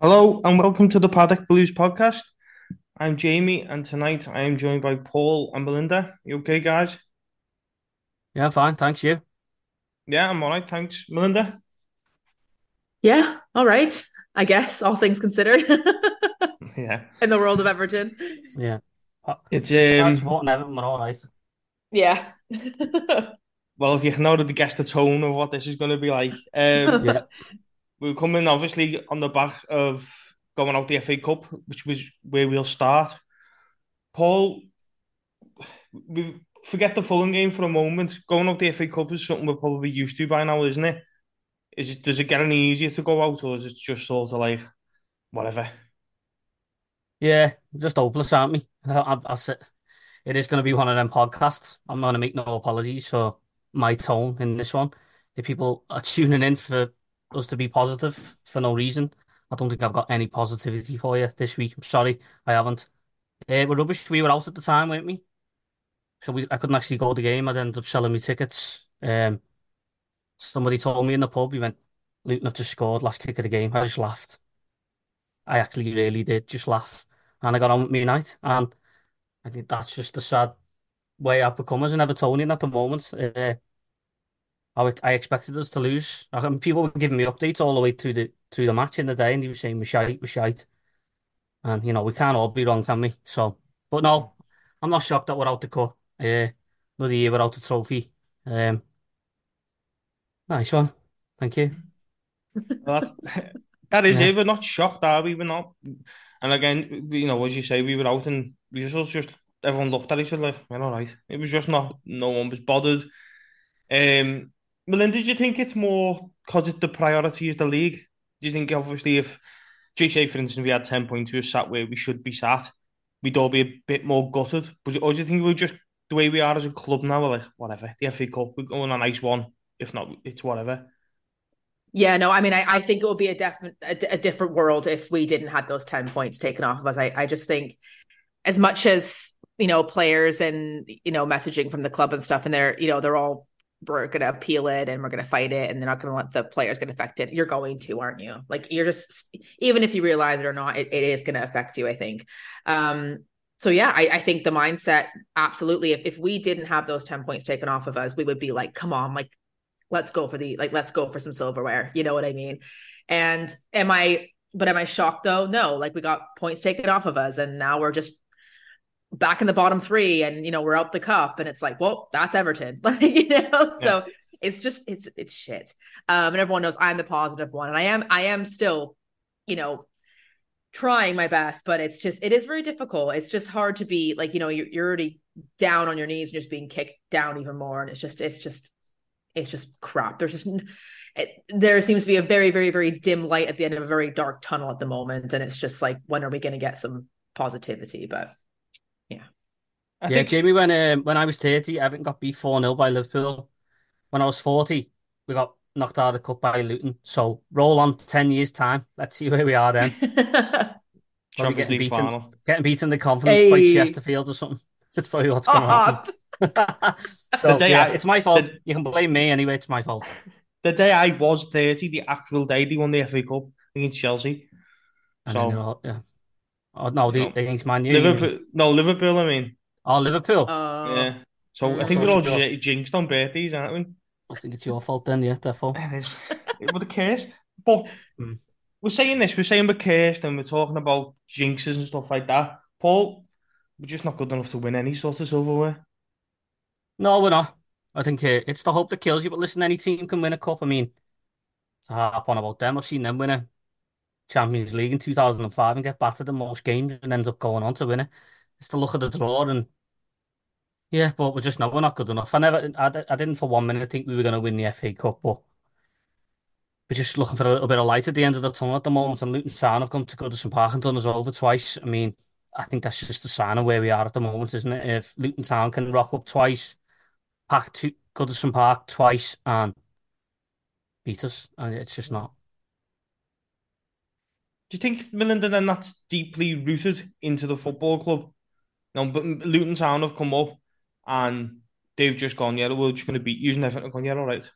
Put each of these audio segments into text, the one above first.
Hello and welcome to the Paddock Blues podcast. I'm Jamie, and tonight I am joined by Paul and Melinda. You okay, guys? Yeah, fine. Thanks, you. Yeah, I'm all right. Thanks, Melinda. Yeah, all right. I guess all things considered. Yeah, in the world of Everton. Yeah. it's Um. Everton, we're all right. Yeah. Well, if you can already guess the tone of what this is going to be like, um, Yeah. We're coming obviously on the back of going out the FA Cup, which was where we'll start. Paul, we forget the Fulham game for a moment. Going out the FA Cup is something we're probably used to by now, isn't it? Is it does it get any easier to go out, or is it just sort of like whatever? Yeah, just hopeless, aren't we? I, I, I it is going to be one of them podcasts. I'm going to make no apologies for my tone in this one. If people are tuning in for us to be positive for no reason, I don't think I've got any positivity for you this week. I'm sorry, I haven't. Uh, we're rubbish. We were out at the time, weren't we? So we, I couldn't actually go to the game. I'd ended up selling me tickets. Um, somebody told me in the pub, he went, Luton have just scored last kick of the game. I just laughed. I actually really did just laugh. And I got on with me night. And I think that's just the sad way I've become as an Evertonian at the moment. Uh, I, I expected us to lose. I mean, people were giving me updates all the way through the through the match in the day, and he was saying we're shite, we're shite. And you know, we can't all be wrong, can we? So, but no, I'm not shocked that we're out the cup. Uh, another year without a trophy. Um, nice one. Thank you. Well, that's, that is Yeah. it. We're not shocked, are we? We're not. And again, you know, as you say, we were out and we just just everyone looked at each other like, we're all right. It was just not. No one was bothered. Um, Melinda, do you think it's more because the priority is the league? Do you think obviously if, say for instance, we had ten points, we were sat where we should be sat, we'd all be a bit more gutted? Or do you think we're just the way we are as a club now? We're like, whatever, the FA Cup, we're going on a nice one. If not, it's whatever. Yeah, no, I mean, I, I think it would be a a, a different world if we didn't have those 10 points taken off of us. I, I just think as much as, you know, players and, you know, messaging from the club and stuff, and they're, you know, they're all, we're going to appeal it and we're going to fight it and they're not going to let the players get affected. You're going to, aren't you? Like, you're just, even if you realize it or not, it, it is going to affect you, I think. Um, so yeah, I, I think the mindset, absolutely. If, if we didn't have those 10 points taken off of us, we would be like, come on, like, let's go for the like let's go for some silverware you know what i mean and am i but am i shocked though no like we got points taken off of us and now we're just back in the bottom three and you know we're out the cup and it's like well that's everton like you know so it's just it's it's shit um and everyone knows i'm the positive one and i am i am still you know trying my best but it's just it is very difficult it's just hard to be like you know you're, you're already down on your knees and just being kicked down even more and it's just it's just it's just crap. There's just it, there seems to be a very, very, very dim light at the end of a very dark tunnel at the moment, and it's just like, when are we going to get some positivity? But Yeah, think Jamie, when um, when I was 30, Everton got beat 4-0 by Liverpool. When I was 40, we got knocked out of the cup by Luton. So roll on 10 years' time. Let's see where we are then. Probably Champions getting League beaten, final. getting beaten in the conference by Chesterfield or something. That's probably what's going to happen. So The day yeah, I- it's my fault. the- You can blame me anyway. It's my fault. The day I was 30, the actual day they won the FA Cup against Chelsea. And So, all- yeah. Oh no, the, against Man U. Liverpool, no, Liverpool, I mean. Oh, Liverpool. Uh, Yeah. So I think we're all j- jinxed on birthdays, aren't we? I think it's your fault then. Yeah, therefore. It is. It would have cursed. But Mm. we're saying this, we're saying we're cursed and we're talking about jinxes and stuff like that. Paul, we're just not good enough to win any sort of silverware. No, we're not. I think uh, it's the hope that kills you. But listen, any team can win a cup. I mean, to harp on about them, I've seen them win a Champions League in 2005 and get battered in most games and end up going on to win it. It's the look of the draw and yeah, but we're just not. We're not good enough. I never. I, I didn't for one minute think we were going to win the FA Cup, but we're just looking for a little bit of light at the end of the tunnel at the moment. And Luton Town have come to Goodison Park and done us over twice. I mean, I think that's just a sign of where we are at the moment, isn't it? If Luton Town can rock up twice, pack to Goodison Park twice, and beat us, and it's just not. Do you think Melinda then that's deeply rooted into the football club? No, but Luton Town have come up and they've just gone, yeah, we're just going to beat you and everything. Gone, yeah, all right.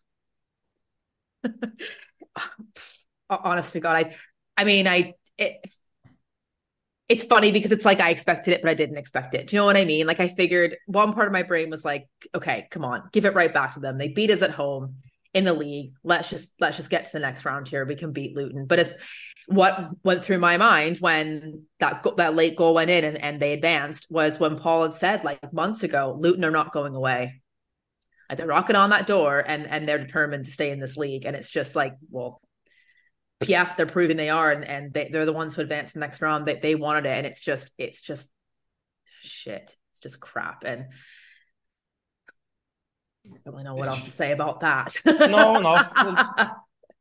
Honest to God, I, I mean, I, it, it's funny because it's like I expected it, but I didn't expect it. Do you know what I mean? Like I figured one part of my brain was like, okay, come on, give it right back to them. They beat us at home in the league. Let's just let's just get to the next round here. We can beat Luton. But as what went through my mind when that that late goal went in and, and they advanced was when Paul had said like months ago, Luton are not going away. Uh, they're rocking on that door and and they're determined to stay in this league. And it's just like, well, yeah, they're proving they are, and and they, they're the ones who advance the next round. They they wanted it, and it's just it's just shit. It's just crap. And I don't really know what else to say about that. no, no.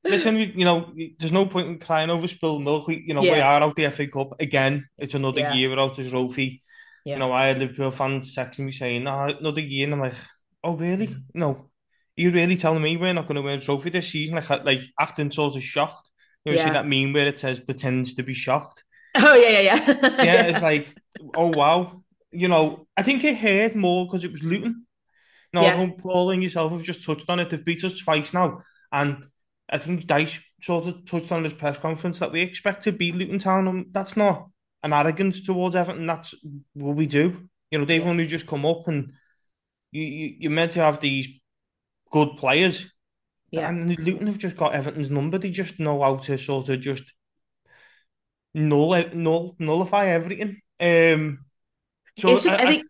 Listen, we, you know, there's no point in crying over spilled milk. We, you know, yeah. we are out the FA Cup again. It's another yeah. year without the trophy. Yeah. You know, I had Liverpool fans texting me saying, oh, another year," and I'm like, "Oh, really? Mm-hmm. No, You're really telling me we're not going to win a trophy this season?" Like, like acting sort of shocked. You know, see that meme where it says "pretends to be shocked." Oh yeah, yeah, yeah. yeah, it's like, oh wow. You know, I think it hurt more because it was Luton. No, yeah. Paul and yourself have just touched on it. They've beat us twice now, and I think Dyche sort of touched on his press conference that we expect to beat Luton Town, and that's not an arrogance towards Everton. That's what we do. You know, they've only just come up, and you, you you're meant to have these good players. Yeah. And Luton have just got Everton's number. They just know how to sort of just null, null nullify everything. Um, so it's just, I, I think.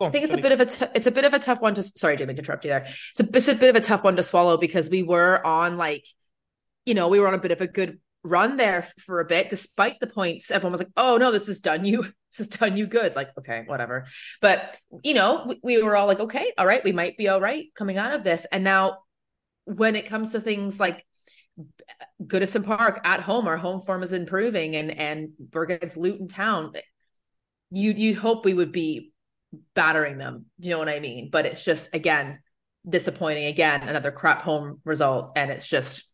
I think it's a bit of a t- it's a bit of a tough one to sorry Jimmy to interrupt you there. It's a, it's a bit of a tough one to swallow because we were on like you know we were on a bit of a good run there for a bit despite the points. Everyone was like oh no this has done you this has done you good. Like okay whatever. But you know we, we were all like okay all right we might be all right coming out of this. And now when it comes to things like Goodison Park at home our home form is improving and and we're against Luton Town you you hope we would be battering them. Do you know what I mean? But it's just again disappointing. Again, another crap home result, and it's just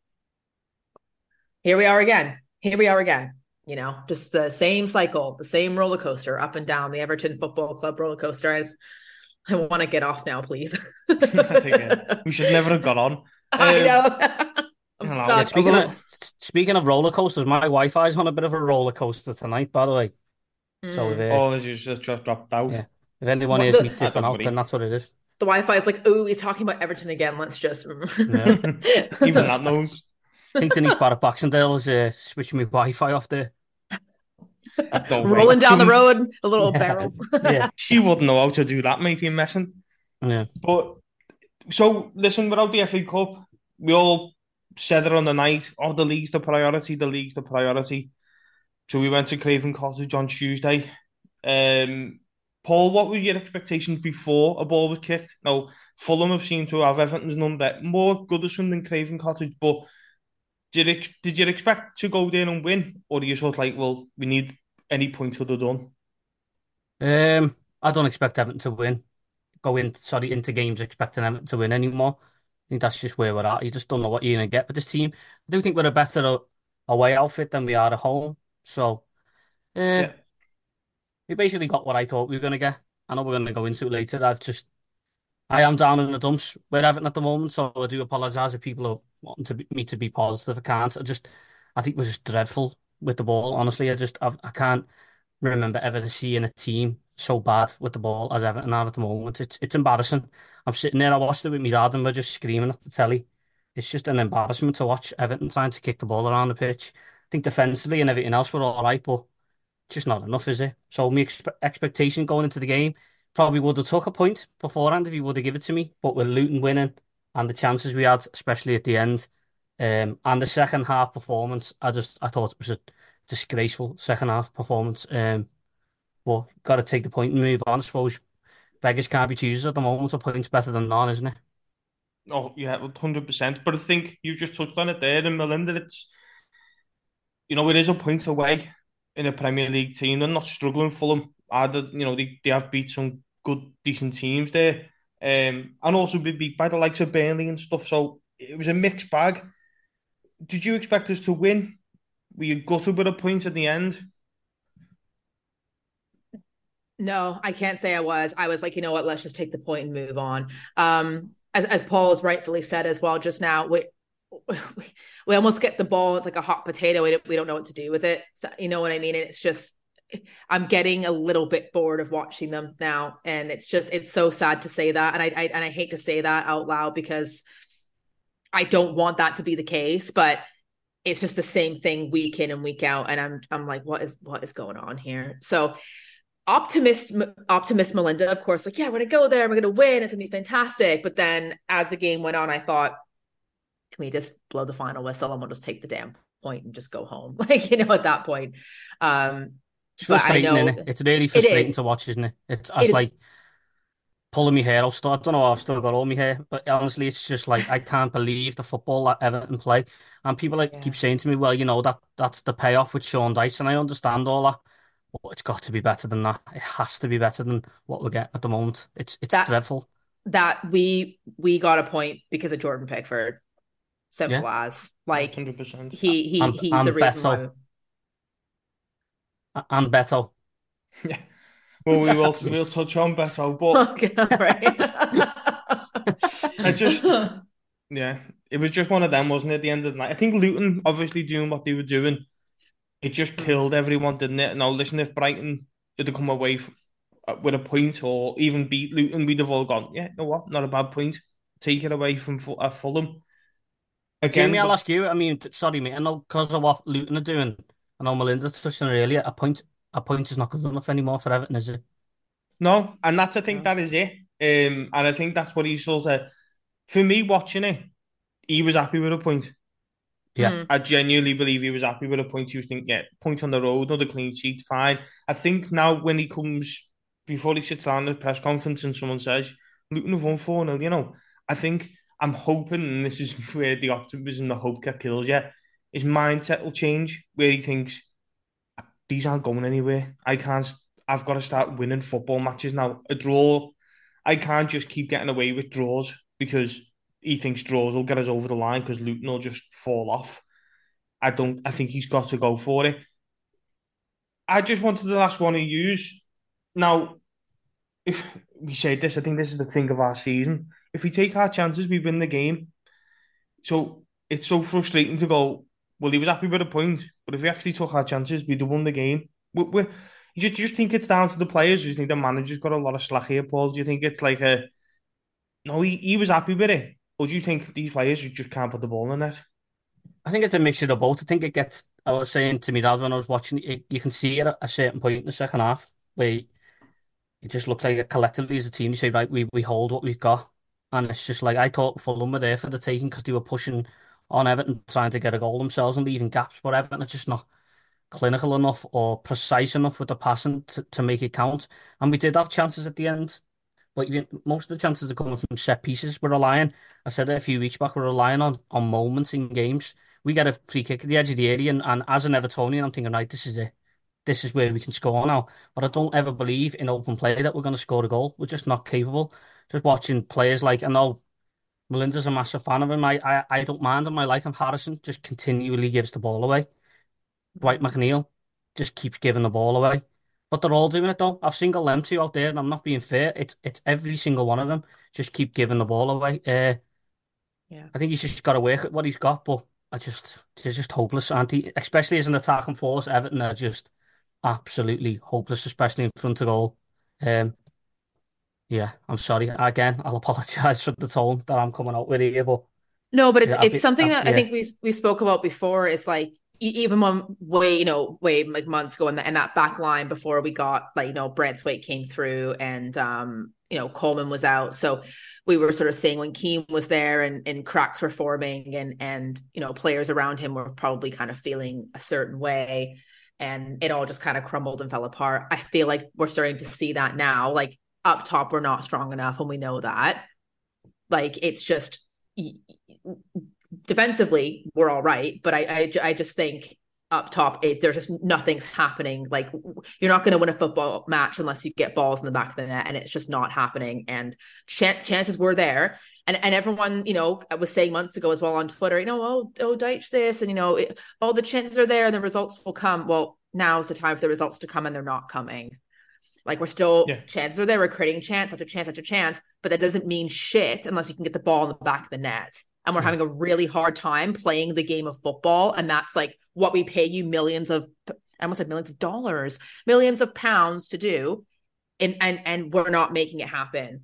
here we are again. Here we are again. You know, just the same cycle, the same roller coaster up and down the Everton Football Club roller coaster. I, just, I want to get off now, please. We should never have got on. I um, know. I'm stuck. Yeah, speaking, of, speaking of roller coasters, my Wi-Fi is on a bit of a roller coaster tonight. By the way, mm. so uh, oh, you just just dropped out. Yeah. If anyone hears me tipping out, then that's what it is. The Wi-Fi is like, oh, he's talking about Everton again. Let's just yeah. even that knows. I think Denise Barrett Baxendale is uh, switching my Wi-Fi off there. Rolling down the road, a little yeah. barrel. yeah, she wouldn't know how to do that, matey, messing. Yeah, but so listen, without the FA Cup, we all said it on the night. Oh, the league's the priority. The league's the priority. So we went to Craven Cottage on Tuesday. Um, Paul, what were your expectations before a ball was kicked? Now, Fulham have seemed to have Everton's number more Goodison than Craven Cottage, but did you, did you expect to go there and win? Or are you sort of like, well, we need any points for the done? Um, I don't expect Everton to win. Go in, sorry, into games expecting Everton to win anymore. I think that's just where we're at. You just don't know what you're going to get with this team. I do think we're a better away outfit than we are at home. So, uh, yeah we basically got what I thought we were going to get. I know we're going to go into it later. I've just, I am down in the dumps with Everton at the moment, so I do apologise if people are wanting to be, me to be positive. I can't. I just, I think we're just dreadful with the ball. Honestly, I just, I, I can't remember ever seeing a team so bad with the ball as Everton are at the moment. It's it's embarrassing. I'm sitting there, I watched it with my dad, and we're just screaming at the telly. It's just an embarrassment to watch Everton trying to kick the ball around the pitch. I think defensively and everything else we're all right, but just not enough, is it? So my expe expectation going into the game probably would have took a point beforehand if he would have given it to me. But with Luton winning and the chances we had, especially at the end, um, and the second half performance, I just I thought it was a disgraceful second half performance. Um, but got to take the point and move on. I suppose beggars can't be choosers at the moment. A point's better than none, isn't it? Oh yeah, hundred percent. But I think you just touched on it there, and Melinda. It's you know it is a point away in a Premier League team. They're not struggling for them. Either you know they, they have beat some good decent teams there, um, and also been beat by the likes of Burnley and stuff. So it was a mixed bag. Did you expect us to win? Were you gutted with a point at the end? No, I can't say I was. I was like, you know what, let's just take the point and move on. Um, as as Paul has rightfully said as well just now, we we, almost get the ball. It's like a hot potato. We don't, we don't know what to do with it. So, you know what I mean? And it's just, I'm getting a little bit bored of watching them now, and it's just, it's so sad to say that, and I, I and I hate to say that out loud because I don't want that to be the case, but it's just the same thing week in and week out, and I'm I'm like, what is what is going on here? So optimist optimist melinda of course like yeah we're gonna go there we're gonna win it's gonna be fantastic but then as the game went on i thought can we just blow the final whistle and we'll just take the damn point and just go home like you know at that point um it's frustrating know, it? it's really frustrating it to watch isn't it it's, it's it like pulling my hair out still I don't know I've still got all my hair but honestly it's just like I can't believe the football that Everton play and people like yeah. keep saying to me well you know that that's the payoff with Sean Dyche and I understand all that but it's got to be better than that. It has to be better than what we're getting at the moment. It's it's that, dreadful. That we we got a point because of Jordan Pickford. Simple yeah. as like hundred percent. He he and, he's and the reason Beto. why. And Beto. Yeah. Well, we will we'll touch on Beto, but okay, right. I just yeah, it was just one of them, wasn't it? At the end of the night, I think Luton obviously doing what they were doing it just killed everyone, didn't it? Now, listen, if Brighton had come away from, uh, with a point or even beat Luton, we'd have all gone, yeah, you know what? Not a bad point. Take it away from uh, Fulham. Again, Jamie, I'll ask you. I mean, sorry, mate. I know because of what Luton are doing. I know Melinda touched on it earlier. A point, a point is not good enough anymore for Everton, is it? No, and that's I think that is it. Um, and I think that's what he's sort of. For me, watching it, he was happy with a point. Yeah, mm. I genuinely believe he was happy with a point. He was thinking, yeah, point on the road, another clean sheet, fine. I think now when he comes before he sits down at the press conference and someone says, Luton have won 4 0, you know, I think I'm hoping, and this is where the optimism, the hope that kills you, his mindset will change where he thinks, these aren't going anywhere. I can't, I've got to start winning football matches now. A draw, I can't just keep getting away with draws because he thinks draws will get us over the line because Luton will just fall off. I don't. I think he's got to go for it. I just wanted the last one to use. Now, if we say this, I think this is the thing of our season. If we take our chances, we win the game. So it's so frustrating to go. Well, he was happy with a point, but if we actually took our chances, we'd have won the game. We, we, you just, you just think it's down to the players? Do you think the manager's got a lot of slack here, Paul? Do you think it's like a no? He, he was happy with it. Or do you think these players just can't put the ball in net? I think it's a mixture of both. I think it gets. I was saying to me dad when I was watching it, you can see at a certain point in the second half where it just looks like collectively as a team, you say, right, we, we hold what we've got. And it's just like I thought Fulham were there for the taking because they were pushing on Everton, trying to get a goal themselves and leaving gaps. But Everton are just not clinical enough or precise enough with the passing to, to make it count. And we did have chances at the end but you, most of the chances are coming from set pieces. We're relying, I said it a few weeks back, we're relying on, on moments in games. We get a free kick at the edge of the area, and, and as an Evertonian, I'm thinking, right, this is it. This is where we can score now. But I don't ever believe in open play that we're going to score a goal. We're just not capable. Just watching players like, I know Melinda's a massive fan of him. I, I, I don't mind him. I like him. Harrison just continually gives the ball away. Dwight McNeil just keeps giving the ball away. But they're all doing it though. I've singled them two out there, and I'm not being fair. It's it's every single one of them. Just keep giving the ball away. Uh, yeah, I think he's just got to work at what he's got. But I just they're just hopeless, aren't he? Especially as an attacking force, Everton are just absolutely hopeless, especially in front of goal. Um, yeah, I'm sorry again. I'll apologise for the tone that I'm coming out with here, but no, but it's yeah, it's be, something that yeah. I think we we spoke about before. It's like even when way you know way like months ago and, the, and that back line before we got like you know Branthwaite came through and um you know Coleman was out so we were sort of saying when Keane was there and and cracks were forming and and you know players around him were probably kind of feeling a certain way and it all just kind of crumbled and fell apart I feel like we're starting to see that now like up top we're not strong enough and we know that like it's just defensively we're all right, but I I, I just think up top it, there's just nothing's happening. Like you're not going to win a football match unless you get balls in the back of the net, and it's just not happening. And ch- chances were there. And, and everyone, you know, was saying months ago as well on Twitter, you know, oh, oh, Dyche this, and you know, all the chances are there, and the results will come. Well, now's the time for the results to come, and they're not coming. Like we're still yeah. chances are there, we're creating chance after chance after chance, but that doesn't mean shit unless you can get the ball in the back of the net. And we're yeah. having a really hard time playing the game of football, and that's like what we pay you millions of, I almost said millions of dollars, millions of pounds to do, and and and we're not making it happen.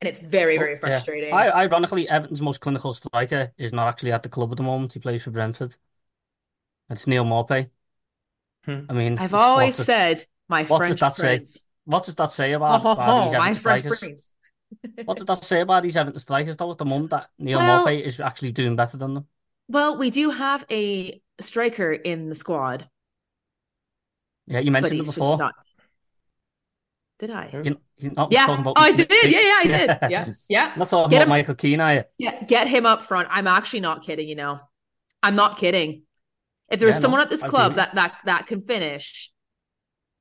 And it's very, very frustrating. Yeah. I, ironically, Everton's most clinical striker is not actually at the club at the moment. He plays for Brentford. It's Neal Maupay. Hmm. I mean, I've always said my what French does that prince. say? What does that say about, oh, about these Everton strikers? what does that say about these Everton strikers though at the moment that Neal well, Maupay is actually doing better than them? Well, we do have a striker in the squad. Yeah, you mentioned it before. Not... Did I? You, you not yeah, about... oh, I did. Yeah, yeah, I did. Yeah, yeah. Not talking get about him... Michael Keane, are you? Yeah, get him up front. I'm actually not kidding. You know, I'm not kidding. If there's yeah, someone no, at this club that that that can finish,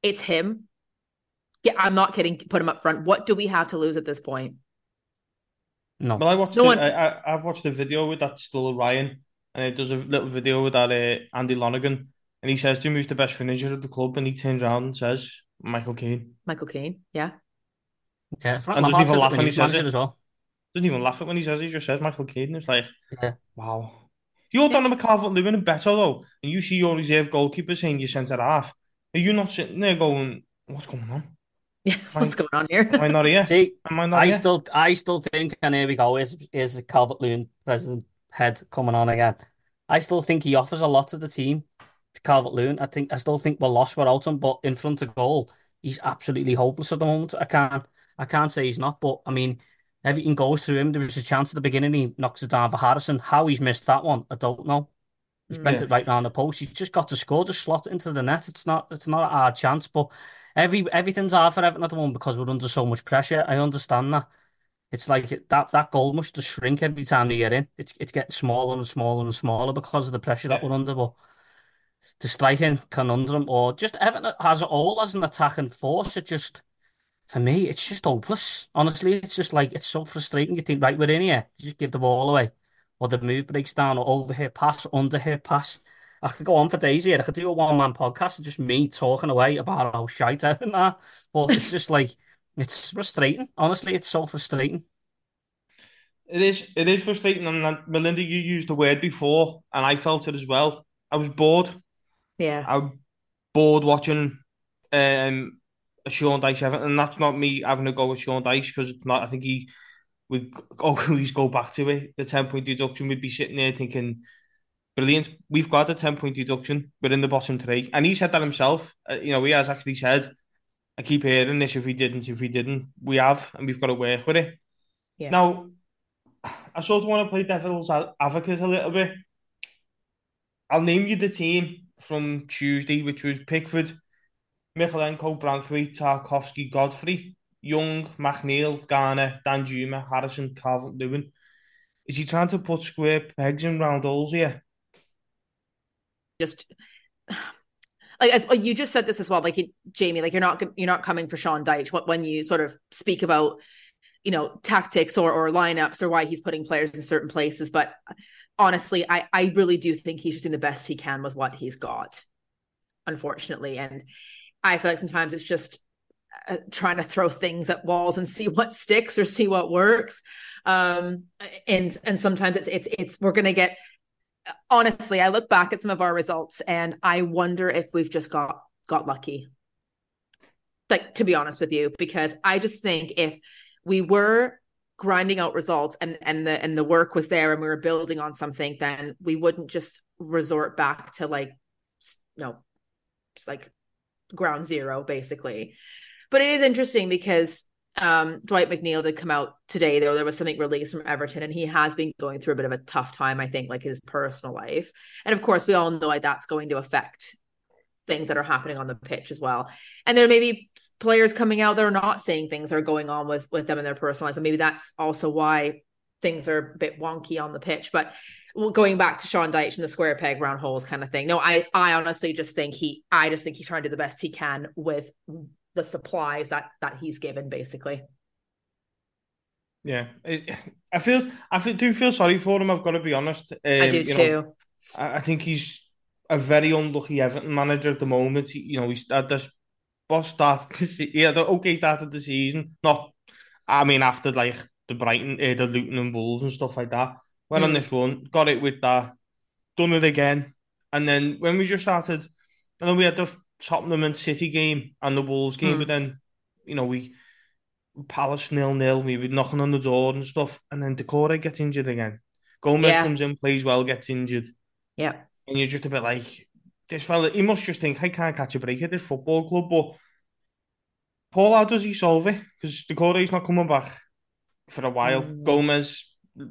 it's him. Yeah, I'm not kidding. Put him up front. What do we have to lose at this point? No. Well, I watched. No one... I, I, have watched a video with that Still Ryan, and it does a little video with that uh, Andy Lonergan, and he says to him who's the best finisher of the club, and he turns around and says Michael Keane. Michael Keane, yeah. Yeah, and doesn't even laugh when he says it as well. Doesn't even laugh at when he says it. He just says Michael Keane. It's like, yeah, wow. You're yeah. Dominic Calvert-Lewin and better though, and you see your reserve goalkeeper saying you centre half. Are you not sitting there going, "What's going on?" Yeah, what's going on here? Am I not here? See, am I not I here? still, I still think, and here we go. Is is Calvert-Lewin president head coming on again? I still think he offers a lot to the team. Calvert-Lewin, I think, I still think we're lost without him, but in front of goal, he's absolutely hopeless at the moment. I can't, I can't say he's not, but I mean, everything goes through him. There was a chance at the beginning, he knocks it down for Harrison. How he's missed that one, I don't know. He's bent yeah. it right down the post. He's just got to score, just slot it into the net. It's not it's not a hard chance, but every everything's hard for Everton at the moment because we're under so much pressure. I understand that. It's like that that goal must just shrink every time they get in. It's it's getting smaller and smaller and smaller because of the pressure that we're under. But the striking conundrum, or just Everton has it all as an attacking force, it just for me, it's just hopeless. Honestly, it's just like it's so frustrating. You think, right, we're in here, you just give the ball away or the move breaks down or over hit pass, under hit pass. I could go on for days here. I could do a one man podcast and just me talking away about how shite I am that. But it's just like it's frustrating. Honestly, it's so frustrating. It is. It is frustrating. And Melinda, you used the word before, and I felt it as well. I was bored. Yeah. I was bored watching um, Sean Dyche Everton, and that's not me having a go with Sean Dyche because it's not. I think he we always go back to it. The 10 point deduction, we'd be sitting there thinking, brilliant. We've got a 10 point deduction. We're in the bottom three. And he said that himself. Uh, you know, he has actually said, I keep hearing this if we didn't, if we didn't, we have, and we've got to work with it. Yeah. Now, I sort of want to play devil's advocate a little bit. I'll name you the team from Tuesday, which was Pickford, Mykolenko, Branthwaite, Tarkowski, Godfrey. Young, McNeil, Garner, Danjuma, Harrison, Calvert-Lewin. Is he trying to put square pegs in round holes here? Just like as you just said this as well, like Jamie, like you're not you're not coming for Sean Dyche when you sort of speak about you know tactics or or lineups or why he's putting players in certain places. But honestly, I I really do think he's just doing the best he can with what he's got, unfortunately, and I feel like sometimes it's just uh, trying to throw things at walls and see what sticks or see what works. Um, and and sometimes it's it's it's we're gonna get. Honestly, I look back at some of our results and I wonder if we've just got got lucky. Like to be honest with you, because I just think if we were grinding out results and and the and the work was there and we were building on something, then we wouldn't just resort back to like you know, just like ground zero basically. But it is interesting because um, Dwight McNeil did come out today. There, there was something released from Everton, and he has been going through a bit of a tough time, I think, like his personal life. And of course, we all know like that's going to affect things that are happening on the pitch as well. And there may be players coming out that are not saying things are going on with with them in their personal life, and maybe that's also why things are a bit wonky on the pitch. But going back to Sean Dyche and the square peg round holes kind of thing. No, I I honestly just think he I just think he's trying to do the best he can with the supplies that that he's given, basically. Yeah, I feel I feel, do feel sorry for him. I've got to be honest. Um, I do too. Know, I think he's a very unlucky Everton manager at the moment. You know, he's had this boss start. He had an okay start of the season. Not, I mean, after like the Brighton, uh, the Luton and Wolves and stuff like that. Went mm. on this one got it with that, done it again, and then when we just started, and then we had the Tottenham and City game and the Wolves game, mm. but then you know we Palace nil nil, we were knocking on the door and stuff, and then Doucouré gets injured again. Gomez yeah. comes in, plays well, gets injured. Yeah, and you're just a bit like this fella. He must just think I can't catch a break at this football club, but. Paul, how does he solve it? Because Doucouré's not coming back for a while. Mm. Gomez,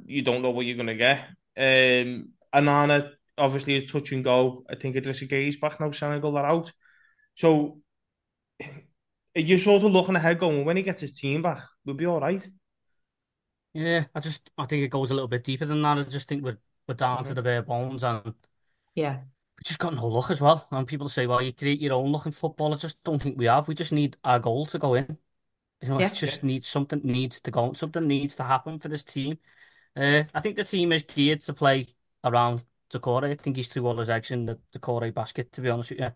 you don't know what you're going to get. Um, Onana, obviously, is touch and go. I think Idrissa Gueye back now, Senegal are out. So you're sort of looking ahead going, when he gets his team back, we'll be all right. Yeah, I just I think it goes a little bit deeper than that. I just think we're we're down mm-hmm. to the bare bones and yeah, we just got no luck as well. And people say, well, you create your own luck in football. I just don't think we have. We just need our goal to go in. You know, yeah. it just yeah. needs something needs to go. Something needs to happen for this team. Uh, I think the team is geared to play around Doucouré. I think he's threw all his eggs in the Doucouré basket. To be honest with you,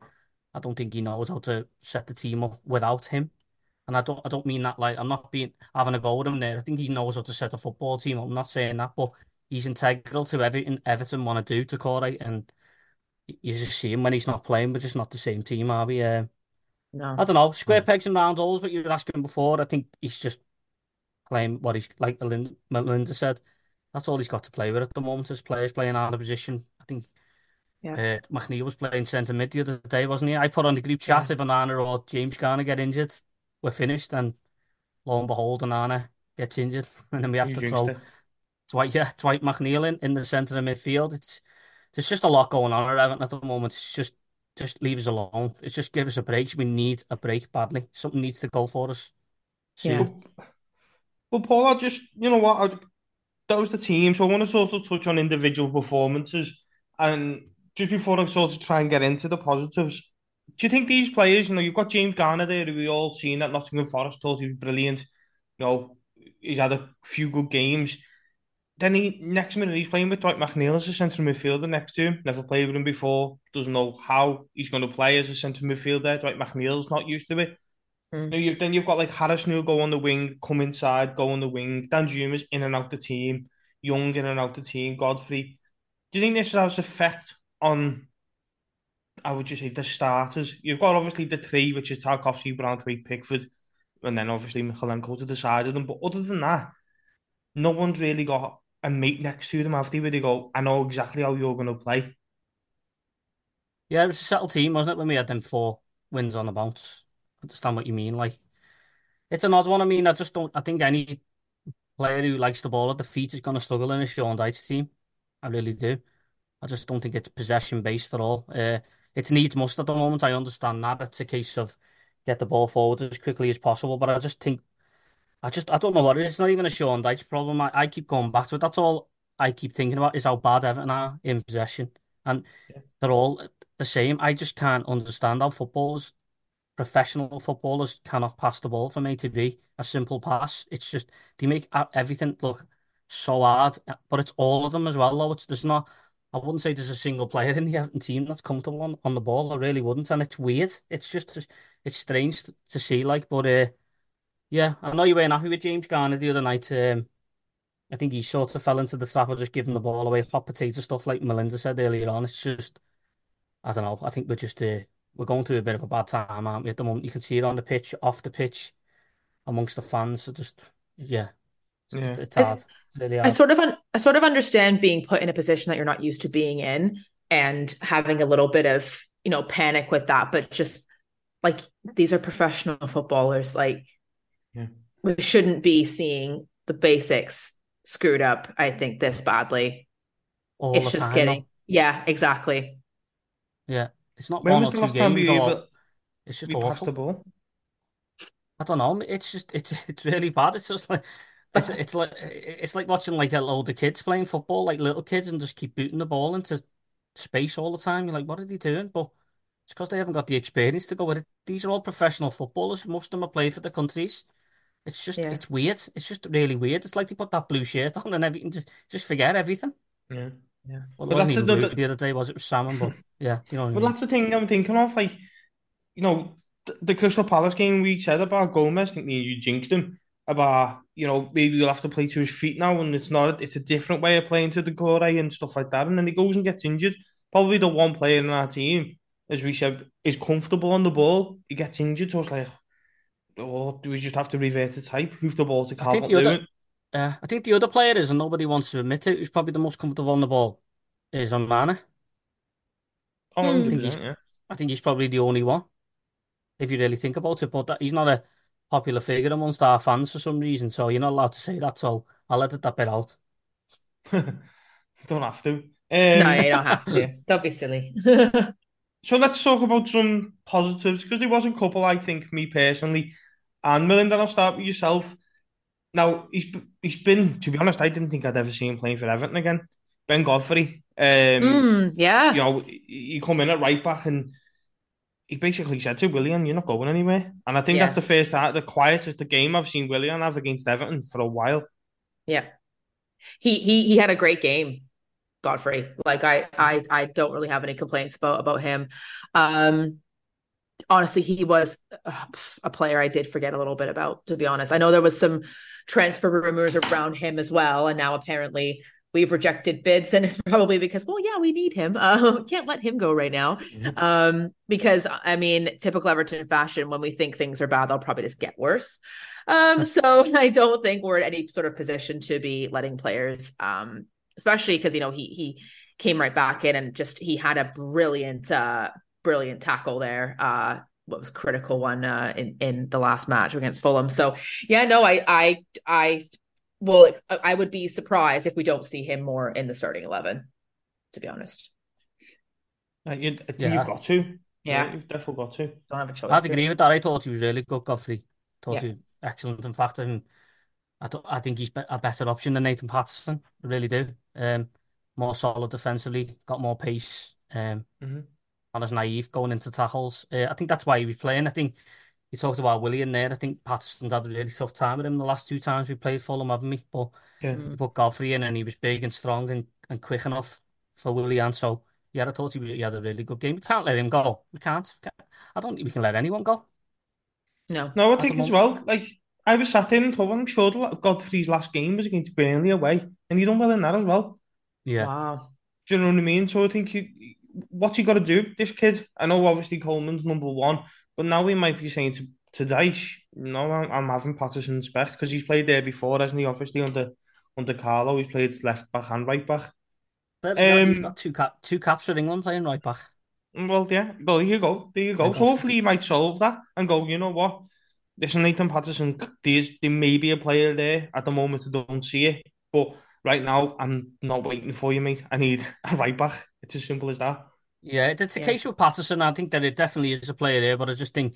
I don't think he knows how to set the team up without him. And I don't, I don't mean that like I'm not being having a go with him there. I think he knows how to set a football team. I'm not saying that, but he's integral to everything Everton want to do Doucouré, and you just see him when he's not playing. We're just not the same team, are we? Uh, no. I don't know. Square pegs and round holes, what you were asking before. I think he's just playing what he's like Melinda said. That's all he's got to play with at the moment. His players playing out of position. I think yeah. uh, McNeil was playing centre mid the other day, wasn't he? I put on the group chat yeah. if Onana or James Garner get injured, we're finished. And lo and behold, Onana gets injured, and then we have you to throw it. Dwight, yeah, Dwight McNeil in, in the centre of midfield. It's there's just a lot going on at Everton at the moment. It's just just leave us alone. It's just give us a break. We need a break badly. Something needs to go for us. Yeah. But, Paul, I just, you know what, I, that was the team. So I want to sort of touch on individual performances. And just before I sort of try and get into the positives, do you think these players, you know, you've got James Garner there, who we all seen at Nottingham Forest, thought he was brilliant. You know, he's had a few good games. Then he next minute he's playing with Dwight McNeil as a central midfielder next to him. Never played with him before. Doesn't know how he's going to play as a central midfielder. Dwight McNeil's not used to it. Mm. You, then you've got like Harris who'll go on the wing, come inside, go on the wing. Danjuma's in and out the team. Young in and out the team. Godfrey. Do you think this has effect on? I would just say the starters. You've got obviously the three, which is Tarkowski, Branthwaite, Pickford, and then obviously Mykolenko to the side of them. But other than that, no one's really got a mate next to them, after they? Where they go, I know exactly how you're going to play. Yeah, it was a settled team, wasn't it, when we had them four wins on the bounce? Understand what you mean. Like, it's an odd one. I mean, I just don't. I think any player who likes the ball at the feet is going to struggle in a Sean Dyche team. I really do. I just don't think it's possession based at all. Uh, it's needs must at the moment. I understand that. It's a case of get the ball forward as quickly as possible. But I just think I just I don't know what it is. It's not even a Sean Dyche problem. I, I keep going back to it. That's all I keep thinking about is how bad Everton are in possession, and yeah. they're all the same. I just can't understand how footballers, professional footballers, cannot pass the ball from A to B. A simple pass. It's just they make everything look so hard, but it's all of them as well. Though it's there's not. I wouldn't say there's a single player in the Everton team that's comfortable on, on the ball. I really wouldn't, and it's weird. It's just it's strange to, to see. Like, but uh, yeah, I know you weren't happy with James Garner the other night. Um, I think he sort of fell into the trap of just giving the ball away, hot potato stuff, like Melinda said earlier on. It's just, I don't know. I think we're just uh, we're going through a bit of a bad time, aren't we? At the moment, you can see it on the pitch, off the pitch, amongst the fans. So just, yeah, it's, yeah. it's hard. It's really hard. I sort of, un- I sort of understand being put in a position that you're not used to being in, and having a little bit of, you know, panic with that. But just like these are professional footballers, like yeah. We shouldn't be seeing the basics screwed up, I think, this badly. All it's just time, getting, yeah, exactly. Yeah. It's not when one was or the two last time games we, or it's just we passed awful. the ball? I don't know. It's just it's it's really bad. It's just like It's it's like it's like watching like a load of kids playing football, like little kids, and just keep booting the ball into space all the time. You're like, what are they doing? But it's because they haven't got the experience to go with it. These are all professional footballers. Most of them are playing for the countries. It's just Yeah. it's weird. It's just really weird. It's like they put that blue shirt on and everything. Just, just forget everything. Yeah, yeah. Well, But that's even the- blue the- the other day, was it? It was salmon, but yeah, you know what I Well, mean. that's the thing I'm thinking of. Like, you know, th- the Crystal Palace game we said about Gomez, I think me and you jinxed him about, you know, maybe you'll have to play to his feet now, and it's not, it's a different way of playing to the Gore and stuff like that. And then he goes and gets injured. Probably the one player in our team, as we said, is comfortable on the ball. He gets injured, so it's like, oh, do we just have to revert to type? Move the ball to I think Calvert Lewin? uh, I think the other player is, and nobody wants to admit it, who's probably the most comfortable on the ball, is Onana. Oh, Hmm. 100%, he's- yeah. I think he's probably the only one, if you really think about it. But that, he's not a popular figure amongst our fans for some reason, so you're not allowed to say that. So I'll edit that bit out. Don't have to. Um, No, you don't have to. Don't be silly. So let's talk about some positives because there was a couple, I think, me personally. And Melinda, I'll start with yourself. Now, he's he's been, to be honest, I didn't think I'd ever see him playing for Everton again. Ben Godfrey, um, Mm, yeah. you know, he come in at right back and he basically said to Willian, "You're not going anywhere." And I think Yeah. that's the first time, the quietest the game I've seen Willian have against Everton for a while. Yeah. He he he had a great game, Godfrey. Like I I I don't really have any complaints about about him. Um honestly, he was uh, a player I did forget a little bit about, to be honest. I know there was some transfer rumors around him as well, and now apparently we've rejected bids, and it's probably because, well, yeah, we need him. Um, can't let him go right now. Um, because I mean, typical Everton fashion, when we think things are bad, they'll probably just get worse. Um, so I don't think we're in any sort of position to be letting players, um, especially because you know he he came right back in and just he had a brilliant uh brilliant tackle there. Uh what was critical one uh in in the last match against Fulham. So yeah, no, I I I well I would be surprised if we don't see him more in the starting 11 to be honest. Uh, you, Yeah. You've got to. Yeah. You've definitely got to. Don't have a choice. I'd agree with that. I thought he was really good, Godfrey. Thought Yeah. he was excellent. In fact, I, I, th- I think he's a better option than Nathan Patterson. I really do. Um, more solid defensively, got more pace. Um, Mhm. not as naive going into tackles. Uh, I think that's why he was playing. I think you talked about Willian there. I think Patterson's had a really tough time with him the last two times we played Fulham, haven't we? But Yeah. Mm. we put Godfrey in and he was big and strong and, and quick enough for Willian. So yeah, I thought he, he had a really good game. We can't let him go. We can't. We can't- I don't think we can let anyone go. No. No, I think as well. Like I was sat in and thought, I'm sure Godfrey's last game was against Burnley away, and he done well in that as well. Yeah. Wow. Do you know what I mean? So I think he, what's he got to do? This kid. I know obviously Coleman's number one, but now we might be saying to to Dyche, no, I'm, I'm having Patterson's back because he's played there before, hasn't he? Obviously under under Carlo, he's played left back and right back. But yeah, he's um, got two cap two caps for England playing right back. Well, yeah, well, there you go, there you go. So hopefully he might solve that and go. You know what? Listen, Nathan Patterson, there's there may be a player there at the moment. I don't see it, but right now I'm not waiting for you, mate. I need a right back. It's as simple as that. Yeah, it's a Yeah. case with Patterson. I think that it definitely is a player there, but I just think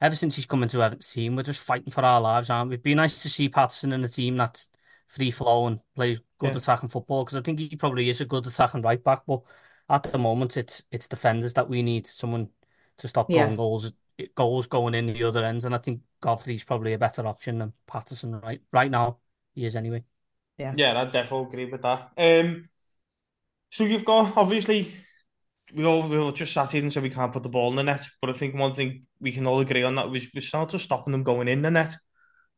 ever since he's come into Everton's team, we're just fighting for our lives, aren't we? It'd be nice to see Patterson in a team that's free flow and plays good Yeah. attacking football because I think he probably is a good attacking right back, but at the moment it's it's defenders that we need someone to stop Yeah. going goals goals going in the other ends, and I think Godfrey's probably a better option than Patterson right right now. He is anyway. Yeah, yeah, I definitely agree with that. Um, so you've got obviously we all we all just sat here and said we can't put the ball in the net, but I think one thing we can all agree on that was we started stopping them going in the net,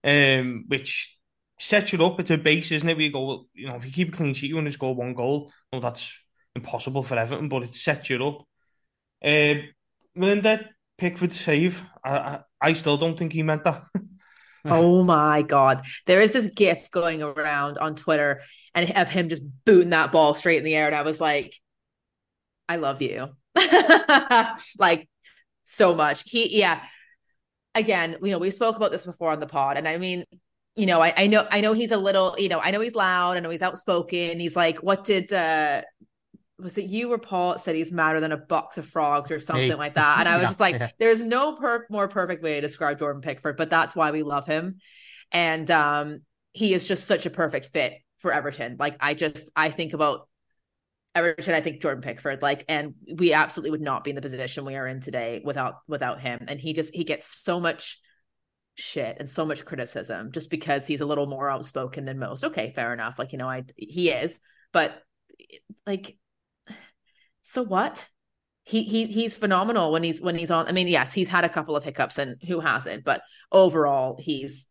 um, which sets you up. at a base, isn't it? We go, you know, if you keep a clean sheet, you only score one goal. Well, that's impossible for Everton, but it sets you up. Um, Melinda Pickford save. I, I I still don't think he meant that. Oh my God. There is this gif going around on Twitter and of him just booting that ball straight in the air. And I was like, I love you. like so much. He, yeah. Again, you know, we spoke about this before on the pod. And I mean, you know, I, I know, I know he's a little, you know, I know he's loud. I know he's outspoken. He's like, what did, uh, was it you or Paul said he's madder than a box of frogs or something Me. like that? And I was Yeah, just like, yeah. there's no per- more perfect way to describe Jordan Pickford, but that's why we love him. And um, he is just such a perfect fit for Everton. Like I just I think about Everton, I think Jordan Pickford, like, and we absolutely would not be in the position we are in today without without him. And he just he gets so much shit and so much criticism just because he's a little more outspoken than most. Okay, fair enough. Like, you know, I he is, but like so what? He he he's phenomenal when he's when he's on. I mean, yes, he's had a couple of hiccups and who hasn't, but overall he's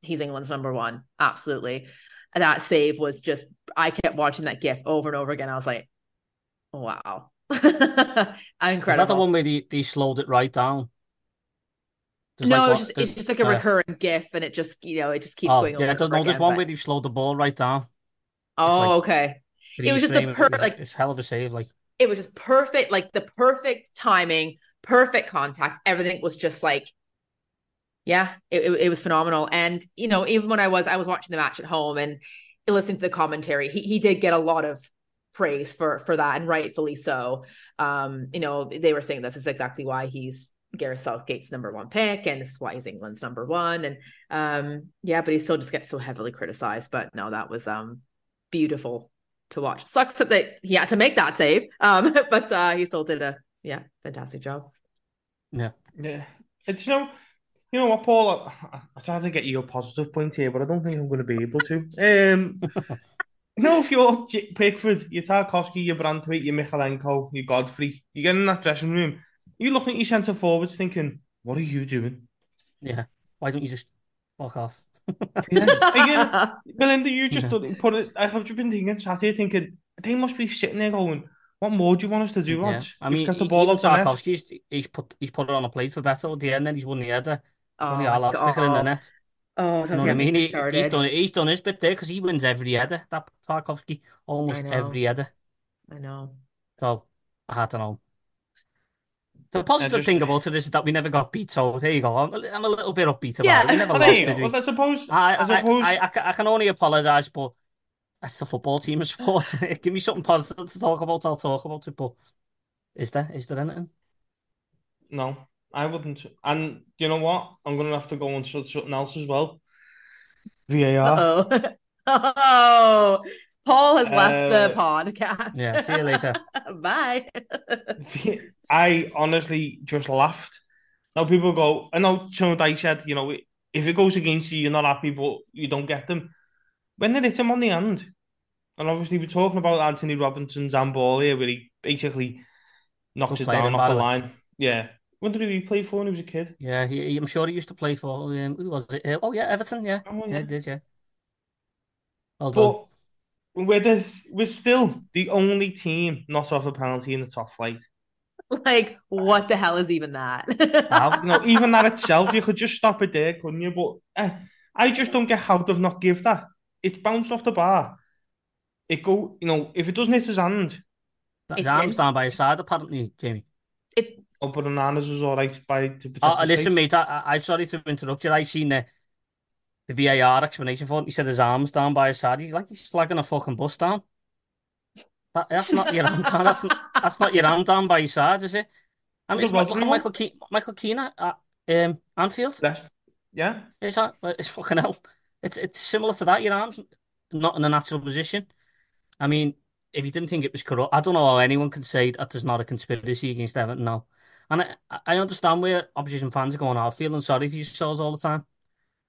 he's England's number one. Absolutely. That save was just I kept watching that gif over and over again. I was like, wow. Incredible. Is that the one where they, he slowed it right down? There's no, like it's, just, it's just like a uh, recurring GIF, and it just you know it just keeps oh, going. Yeah, I don't know. there's one but... where he slowed the ball right down. Oh, like, okay. It was just the perfect, like it's hell of a save. Like it was just perfect, like the perfect timing, perfect contact. Everything was just like, yeah, it, it, it was phenomenal. And you know, even when I was I was watching the match at home and listening to the commentary, he he did get a lot of praise for for that, and rightfully so. Um, you know, they were saying this is exactly why he's Gareth Southgate's number one pick, and this is why he's England's number one. And um, yeah, but he still just gets so heavily criticized. But no, that was um beautiful to watch. Sucks that he had to make that save. Um, but uh he still did a yeah, fantastic job. Yeah. Yeah. It's you know, you know what, Paul? I, I tried to get you a positive point here, but I don't think I'm going to be able to. Um, you know, if you're Pickford, you're Tarkowski, you're Branthwaite, you're Mykolenko, you're Godfrey, you get in that dressing room you looking at your centre forwards thinking, what are you doing? Yeah. Why don't you just fuck off? yeah. Again, Belinda, you just yeah. put it. I have just been thinking, sat here thinking, they must be sitting there going, what more do you want us to do, lads? Yeah. I mean, got the ball even Tarkowski's, he's put he's put it on a plate for better at the end, then he's won the header. Oh, Only our lads sticking in the net. Oh, you know what I mean? He, he's done it. He's done his bit there because he wins every header. That Tarkowski almost every header. I know. So I had to know. The positive just... thing about it is that we never got beat. So there you go. I'm, I'm a little bit upbeat about yeah, it. We never lost, did we? Well, I suppose. I, I, suppose... I, I, I, can only apologise, but that's the football team of sport. Give me something positive to talk about. I'll talk about it. But is there is there anything? No, I wouldn't. And you know what? I'm going to have to go on something else as well. VAR. Uh-oh. oh, Paul has left uh, the podcast. Yeah, see you later. Bye. I honestly just laughed. Now people go, I know I said, you know, if it goes against you, you're not happy, but you don't get them. When they hit him on the end, and obviously we're talking about Anthony Robinson's handball here, where he basically knocks it down off the line. Yeah. When did he play for when he was a kid? Yeah, he, I'm sure he used to play for. Um, who was it? Oh yeah, Everton. Yeah, oh, yeah. yeah, he did. Yeah. Well but we're the we're still the only team not off a penalty in the top flight. Like, what the hell is even that? now, you know, even that itself, you could just stop it there, couldn't you? But eh, I just don't get how they've not give that. It bounced off the bar. It go, you know, if it doesn't hit his hand. His arm's down by his side, apparently, Jamie. It. Oh, but Bananas was all right by to oh, listen, mate, I, I'm sorry to interrupt you. I seen the the VAR explanation for it. He said his arms down by his side. He's like he's flagging a fucking bus down. That, that's not your arm down. That's that's not your arm down by your side, is it? I mean, it's look at Michael Ke- Michael Keane at um, Anfield. That's, yeah, it's that. It's fucking hell. It's it's similar to that. Your arms not in a natural position. I mean, if you didn't think it was corrupt, I don't know how anyone can say that there's not a conspiracy against Everton now. And I, I understand where opposition fans are going out feeling sorry for yourselves all the time.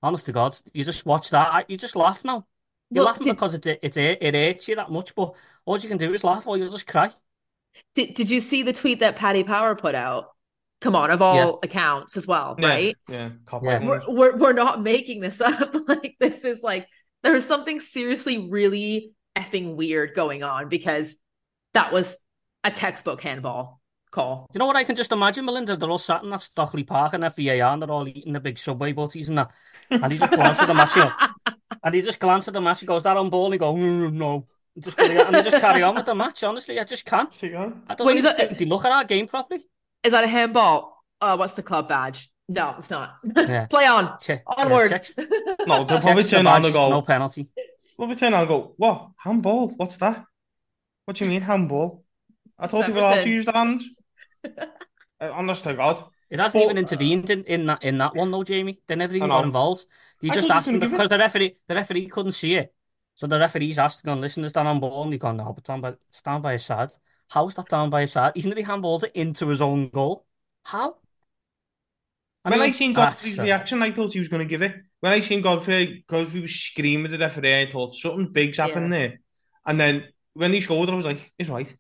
Honest to God, you just watch that, you just laugh now. You're well, laughing did, because it, it, it hurts you that much, but all you can do is laugh or you'll just cry. Did, did you see the tweet that Paddy Power put out? Come on, of all yeah. accounts as well, yeah, right? Yeah, yeah. We're, we're, we're not making this up. like, this is like, there's something seriously really effing weird going on because that was a textbook handball call. You know what I can just imagine, Melinda? They're all sat in that Stockley Park and VAR and they're all eating the big subway butties and that. And he just glanced at the match, and he just glanced at the match, he goes, that on ball, and he go, no, mm, mm, no. And just, and they just carry on with the match, honestly. I just can't. I don't Wait, think they look at our game properly. Is that a handball? Oh, what's the club badge? No, it's not. Yeah. Play on. Che- Onward. Yeah, no, they'll probably turn the on and go. No penalty. We'll be turn on and go, what? Handball? What's that? What do you mean, handball? I thought people also use their hands. Uh, honest to God. It hasn't but, even intervened in, in that in that one though, Jamie. They never even got involved. He I just thought he was asked him gonna because the referee, the referee couldn't see it. So the referee's asked, going, listen, is that on ball? And he gone, no, but down by, it's down by his side. How's that down by his side? He's nearly handballed it into his own goal. How? when I seen Godfrey's uh, reaction, I thought he was going to give it. When I seen Godfrey, Godfrey was screaming at the referee, I thought something big's happened there. And then when he scored, I was like, "It's right."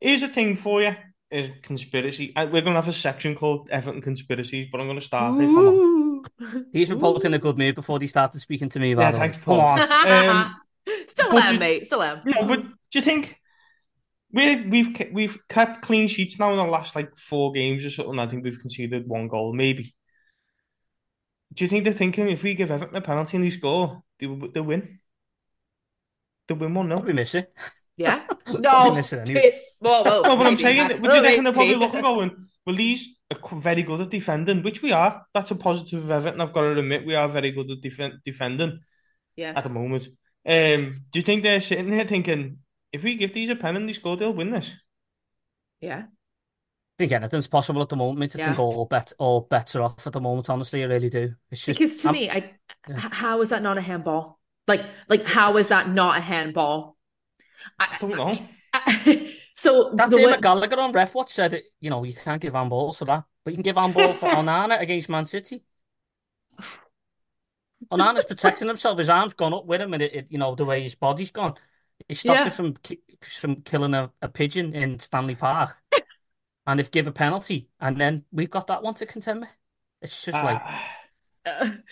Here's a thing for you: is conspiracy. I- We're going to have a section called Everton conspiracies, but I'm going to start it. Come on. Ooh. He's reporting a good mood before he started speaking to me. By Yeah, the way. thanks, Come Paul. on. Um, Still but am, you- mate. Still am. No, but do you think we we've we've kept clean sheets now in the last like four games or something? I think we've conceded one goal, maybe. Do you think they're thinking if we give Everton a penalty and they score, they they win? They win one Probably no. miss it. Yeah. Probably No. miss anyway. Whoa, whoa. No, but I'm maybe. saying, would you reckon they're probably maybe. looking going? Well, these are very good at defending, which we are. That's a positive of Everton. I've got to admit, we are very good at defen defending Yeah. at the moment. Um, do you think they're sitting there thinking, if we give these a pen and they score, they'll win this? Yeah. I think anything's possible at the moment. I Yeah. think all bet all bets are off at the moment. Honestly, I really do. It's just Because to I'm- me, I Yeah. how is that not a handball? Like, like how is that not a handball? I don't know. I, so That's the Ian way, McGallagher on Ref Watch said it. You know, you can't give handballs for that, but you can give handball for Onana against Man City. Onana's protecting himself. His arm's gone up with him, and it, it you know, the way his body's gone, he stopped Yeah. it from ki- from killing a, a pigeon in Stanley Park, and they've give a penalty, and then we've got that one to contend with. It's just like, uh,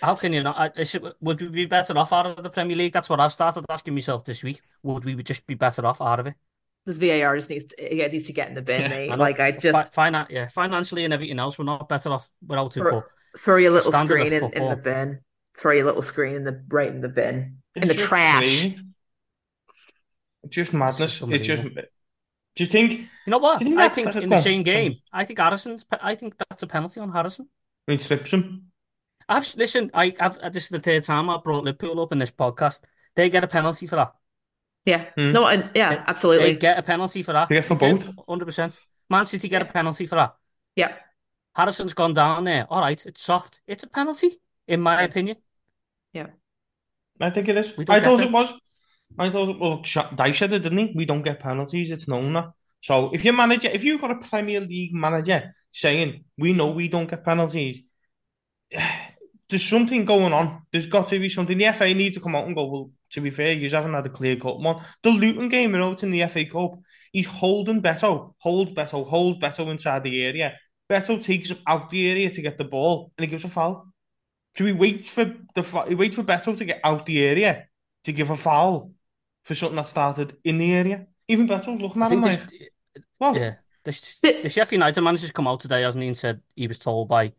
how can you not? Is it, would we be better off out of the Premier League? That's what I've started asking myself this week. Would we just be better off out of it? this VAR just needs to, yeah, needs to get in the bin, Yeah, mate. I. Like I Fi- just finan- yeah, financially and everything else, we're not better off without it. throw, But throw your little screen in, in the bin. Throw your little screen in the right in the bin. In it's the just trash. crazy. Just madness. just It's just. Do you think? You know what? You think I think in the same game, I think Harrison's. I think that's a penalty on Harrison. He trips him. I've listen. I, I've uh, this is the third time I've brought Liverpool up in this podcast. They get a penalty for that. Yeah. Hmm. No, and yeah, They- absolutely. They get a penalty for that. Yeah, for both. Hundred percent. Man City get a penalty for that. Yeah. Harrison's gone down there. All right, it's soft. It's a penalty, in my opinion. Yeah. I think it is. Don't I thought them. it was. I thought well, Sh- Dyche said it, didn't he? We don't get penalties. It's known that. So if your manager, if you've got a Premier League manager saying we know we don't get penalties, there's something going on. There's got to be something. The FA need to come out and go. Well, to be fair, you haven't had a clear cut one. The Luton game, you know, it's in the FA Cup. He's holding Beto, hold Beto, hold Beto inside the area. Beto takes him out the area to get the ball, and he gives a foul. So we wait for the he waits for Beto to get out the area to give a foul for something that started in the area. Even Beto's looking at him like, what? yeah, the, the Sheffield United manager's come out today, hasn't he, and said he was told by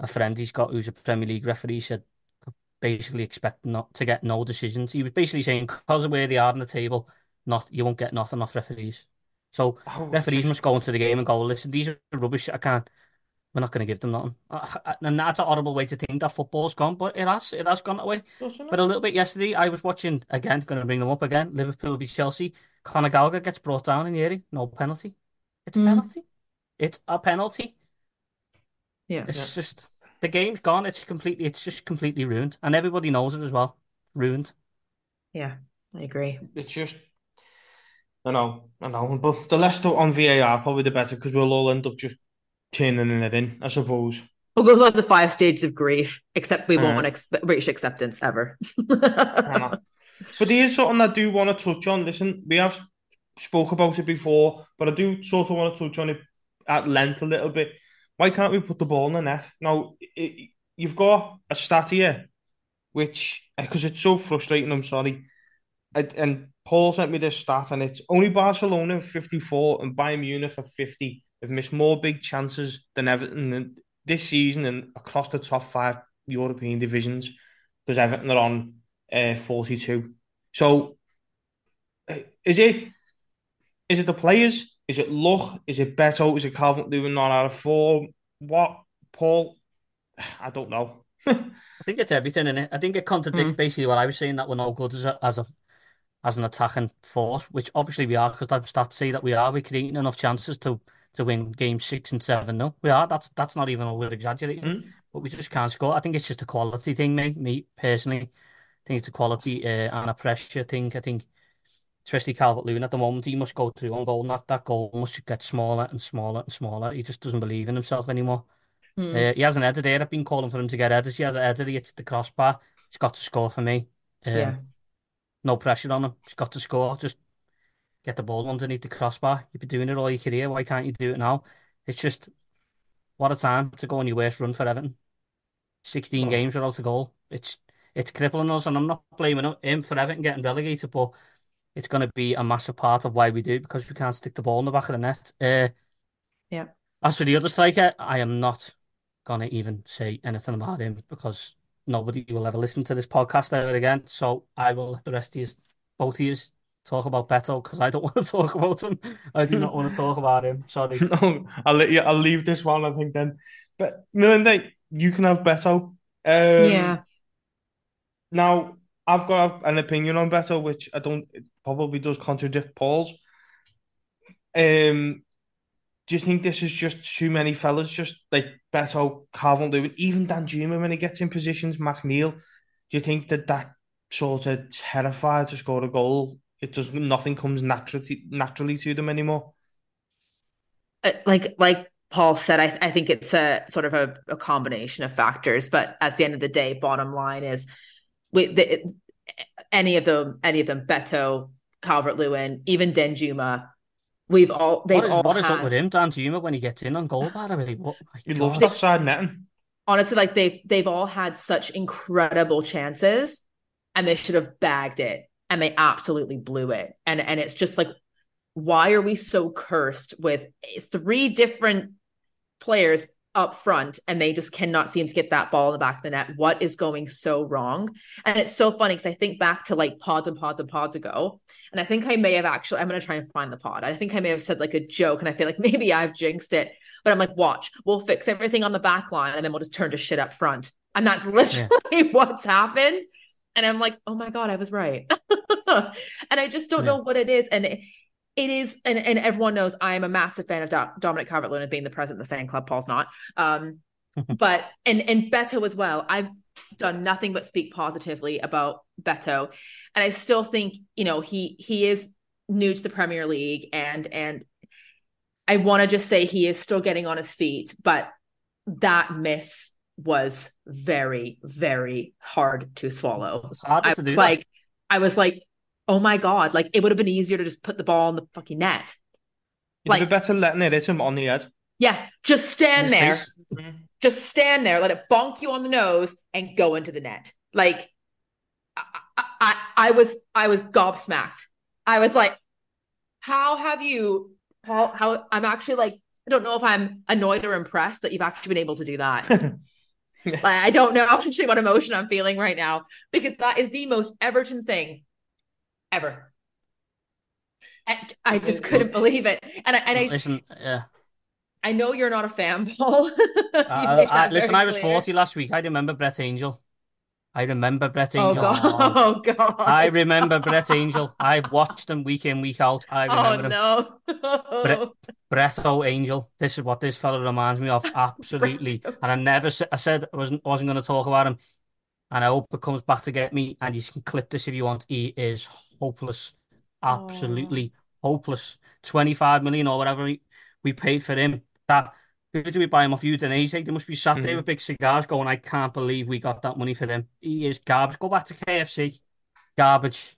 a friend he's got who's a Premier League referee, said basically expect not to get no decisions. He was basically saying because of where they are on the table, not you won't get nothing off referees. So Oh, referees just- must go into the game and go, listen, these are rubbish. I can't. We're not going to give them nothing. And that's a horrible way to think that football's gone, but it has. It has gone that way. But a little bit yesterday, I was watching again. Going to bring them up again. Liverpool v Chelsea. Conor Gallagher gets brought down in the area. No penalty. It's a Mm. penalty. It's a penalty. Yeah. It's just the game's gone. It's completely. It's just completely ruined, and everybody knows it as well. Ruined. Yeah. I agree. It's just, I know, I know. But the less on VAR, probably the better because we'll all end up just turning it in, I suppose. We'll go through the five stages of grief, except we Uh. won't ex- reach acceptance ever. I know. But here's something I do want to touch on. Listen, we have spoke about it before, but I do sort of want to touch on it at length a little bit. Why can't we put the ball in the net? Now, it, you've got a stat here, which, because it's so frustrating, I'm sorry. And, and Paul sent me this stat, and it's only Barcelona have 54 and Bayern Munich have 50. They've missed more big chances than Everton this season and across the top five European divisions because Everton are on uh, 42. So, uh, is it is it the players? Is it luck? Is it Beto? Is it Calvert-Lewin not out of form? What, Paul? I don't know. I think it's everything in it. I think it contradicts Mm. basically what I was saying that we're no good as a as a as an attacking force, which obviously we are because I'm starting to see that we are. We're creating enough chances to to win games six and seven. No, we are. That's that's not even we're exaggerating. Mm. but we just can't score. I think it's just a quality thing, me, me personally. I think it's a quality uh, and a pressure thing. I think, especially Calvert Lewin at the moment, he must go through one goal, and that, that goal must get smaller and smaller and smaller. He just doesn't believe in himself anymore. Mm. Uh, he hasn't headed there. I've been calling for him to get headers. He has a header. He hits the crossbar. He's got to score for me. Um, Yeah. No pressure on him. He's got to score. Just get the ball underneath the crossbar. You've been doing it all your career. Why can't you do it now? It's just what a time to go on your worst run for Everton. 16 Oh. games without a goal. It's it's crippling us, and I'm not blaming him for Everton getting relegated, but it's going to be a massive part of why we do because we can't stick the ball in the back of the net. Uh, Yeah. As for the other striker, I am not going to even say anything about him because nobody will ever listen to this podcast ever again. So I will let the rest of you, both of you, talk about Beto because I don't want to talk about him. I do not want to talk about him. Sorry. No, I'll let you. I'll leave this one. I think then. But Melinda, you can have Beto. Um, Yeah. Now I've got an opinion on Beto, which I don't. Probably does contradict Paul's. Um, do you think this is just too many fellas? Just like Beto, Calvert-Lewin, even Danjuma when he gets in positions, McNeil. Do you think that that sort of terrified to score a goal? It does nothing comes naturally naturally to them anymore. Uh, like like Paul said, I I think it's a sort of a, a combination of factors, but at the end of the day, bottom line is we the, any of them any of them Beto, Calvert Lewin, even Danjuma, we've all they've What is, all what is up with him, Danjuma, when he gets in on goal, by the way? What, my He loves God. offside netting. honestly like they've they've all had such incredible chances and they should have bagged it and they absolutely blew it and and it's just like why are we so cursed with three different players up front and they just cannot seem to get that ball in the back of the net what is going so wrong and it's so funny because i think back to like pods and pods and pods ago and i think i may have actually i'm going to try and find the pod i think i may have said like a joke and i feel like maybe i've jinxed it but I'm like, watch, we'll fix everything on the back line and then we'll just turn to shit up front. And that's literally what's happened. And I'm like, oh my God, I was right. and I just don't Yeah. know what it is. And it, it is, and, and everyone knows I am a massive fan of Do- Dominic Calvert Lewin being the president of the fan club. Paul's not. Um, but, and, and Beto as well. I've done nothing but speak positively about Beto. And I still think, you know, he, he is new to the Premier League and, and, I want to just say he is still getting on his feet, but that miss was very, very hard to swallow. It's harder I was do that. like, I was like, oh my god, like it would have been easier to just put the ball in the fucking net. You'd Like- be better letting it hit him on the head. Yeah, just stand there, face- mm-hmm. just stand there, let it bonk you on the nose, and go into the net. Like, I, I, I, was, I was gobsmacked. I was like, how have you? How, how? I'm actually like, I don't know if I'm annoyed or impressed that you've actually been able to do that. Like, I don't know actually what emotion I'm feeling right now because that is the most Everton thing ever. And I just couldn't believe it. And I, and I, Listen, yeah. I know you're not a fan, Paul. You uh, I, I, listen, I was clear. 40 last week. I remember Brett Angell. I remember Brett Oh Angel. god! Oh god! I remember Brett Angell. I watched him week in, week out. I Oh remember him. no! Brett, Brett O'Angel. This is what this fella reminds me of. Absolutely. And I never I said I wasn't wasn't going to talk about him. And I hope it comes back to get me. And you can clip this if you want. He is hopeless. Absolutely hopeless. 25 million or whatever he- we paid for him. That who do we buy him off Udinese? They must be sat there Mhm. with big cigars going, I can't believe we got that money for him. He is garbage. Go back to KFC. Garbage.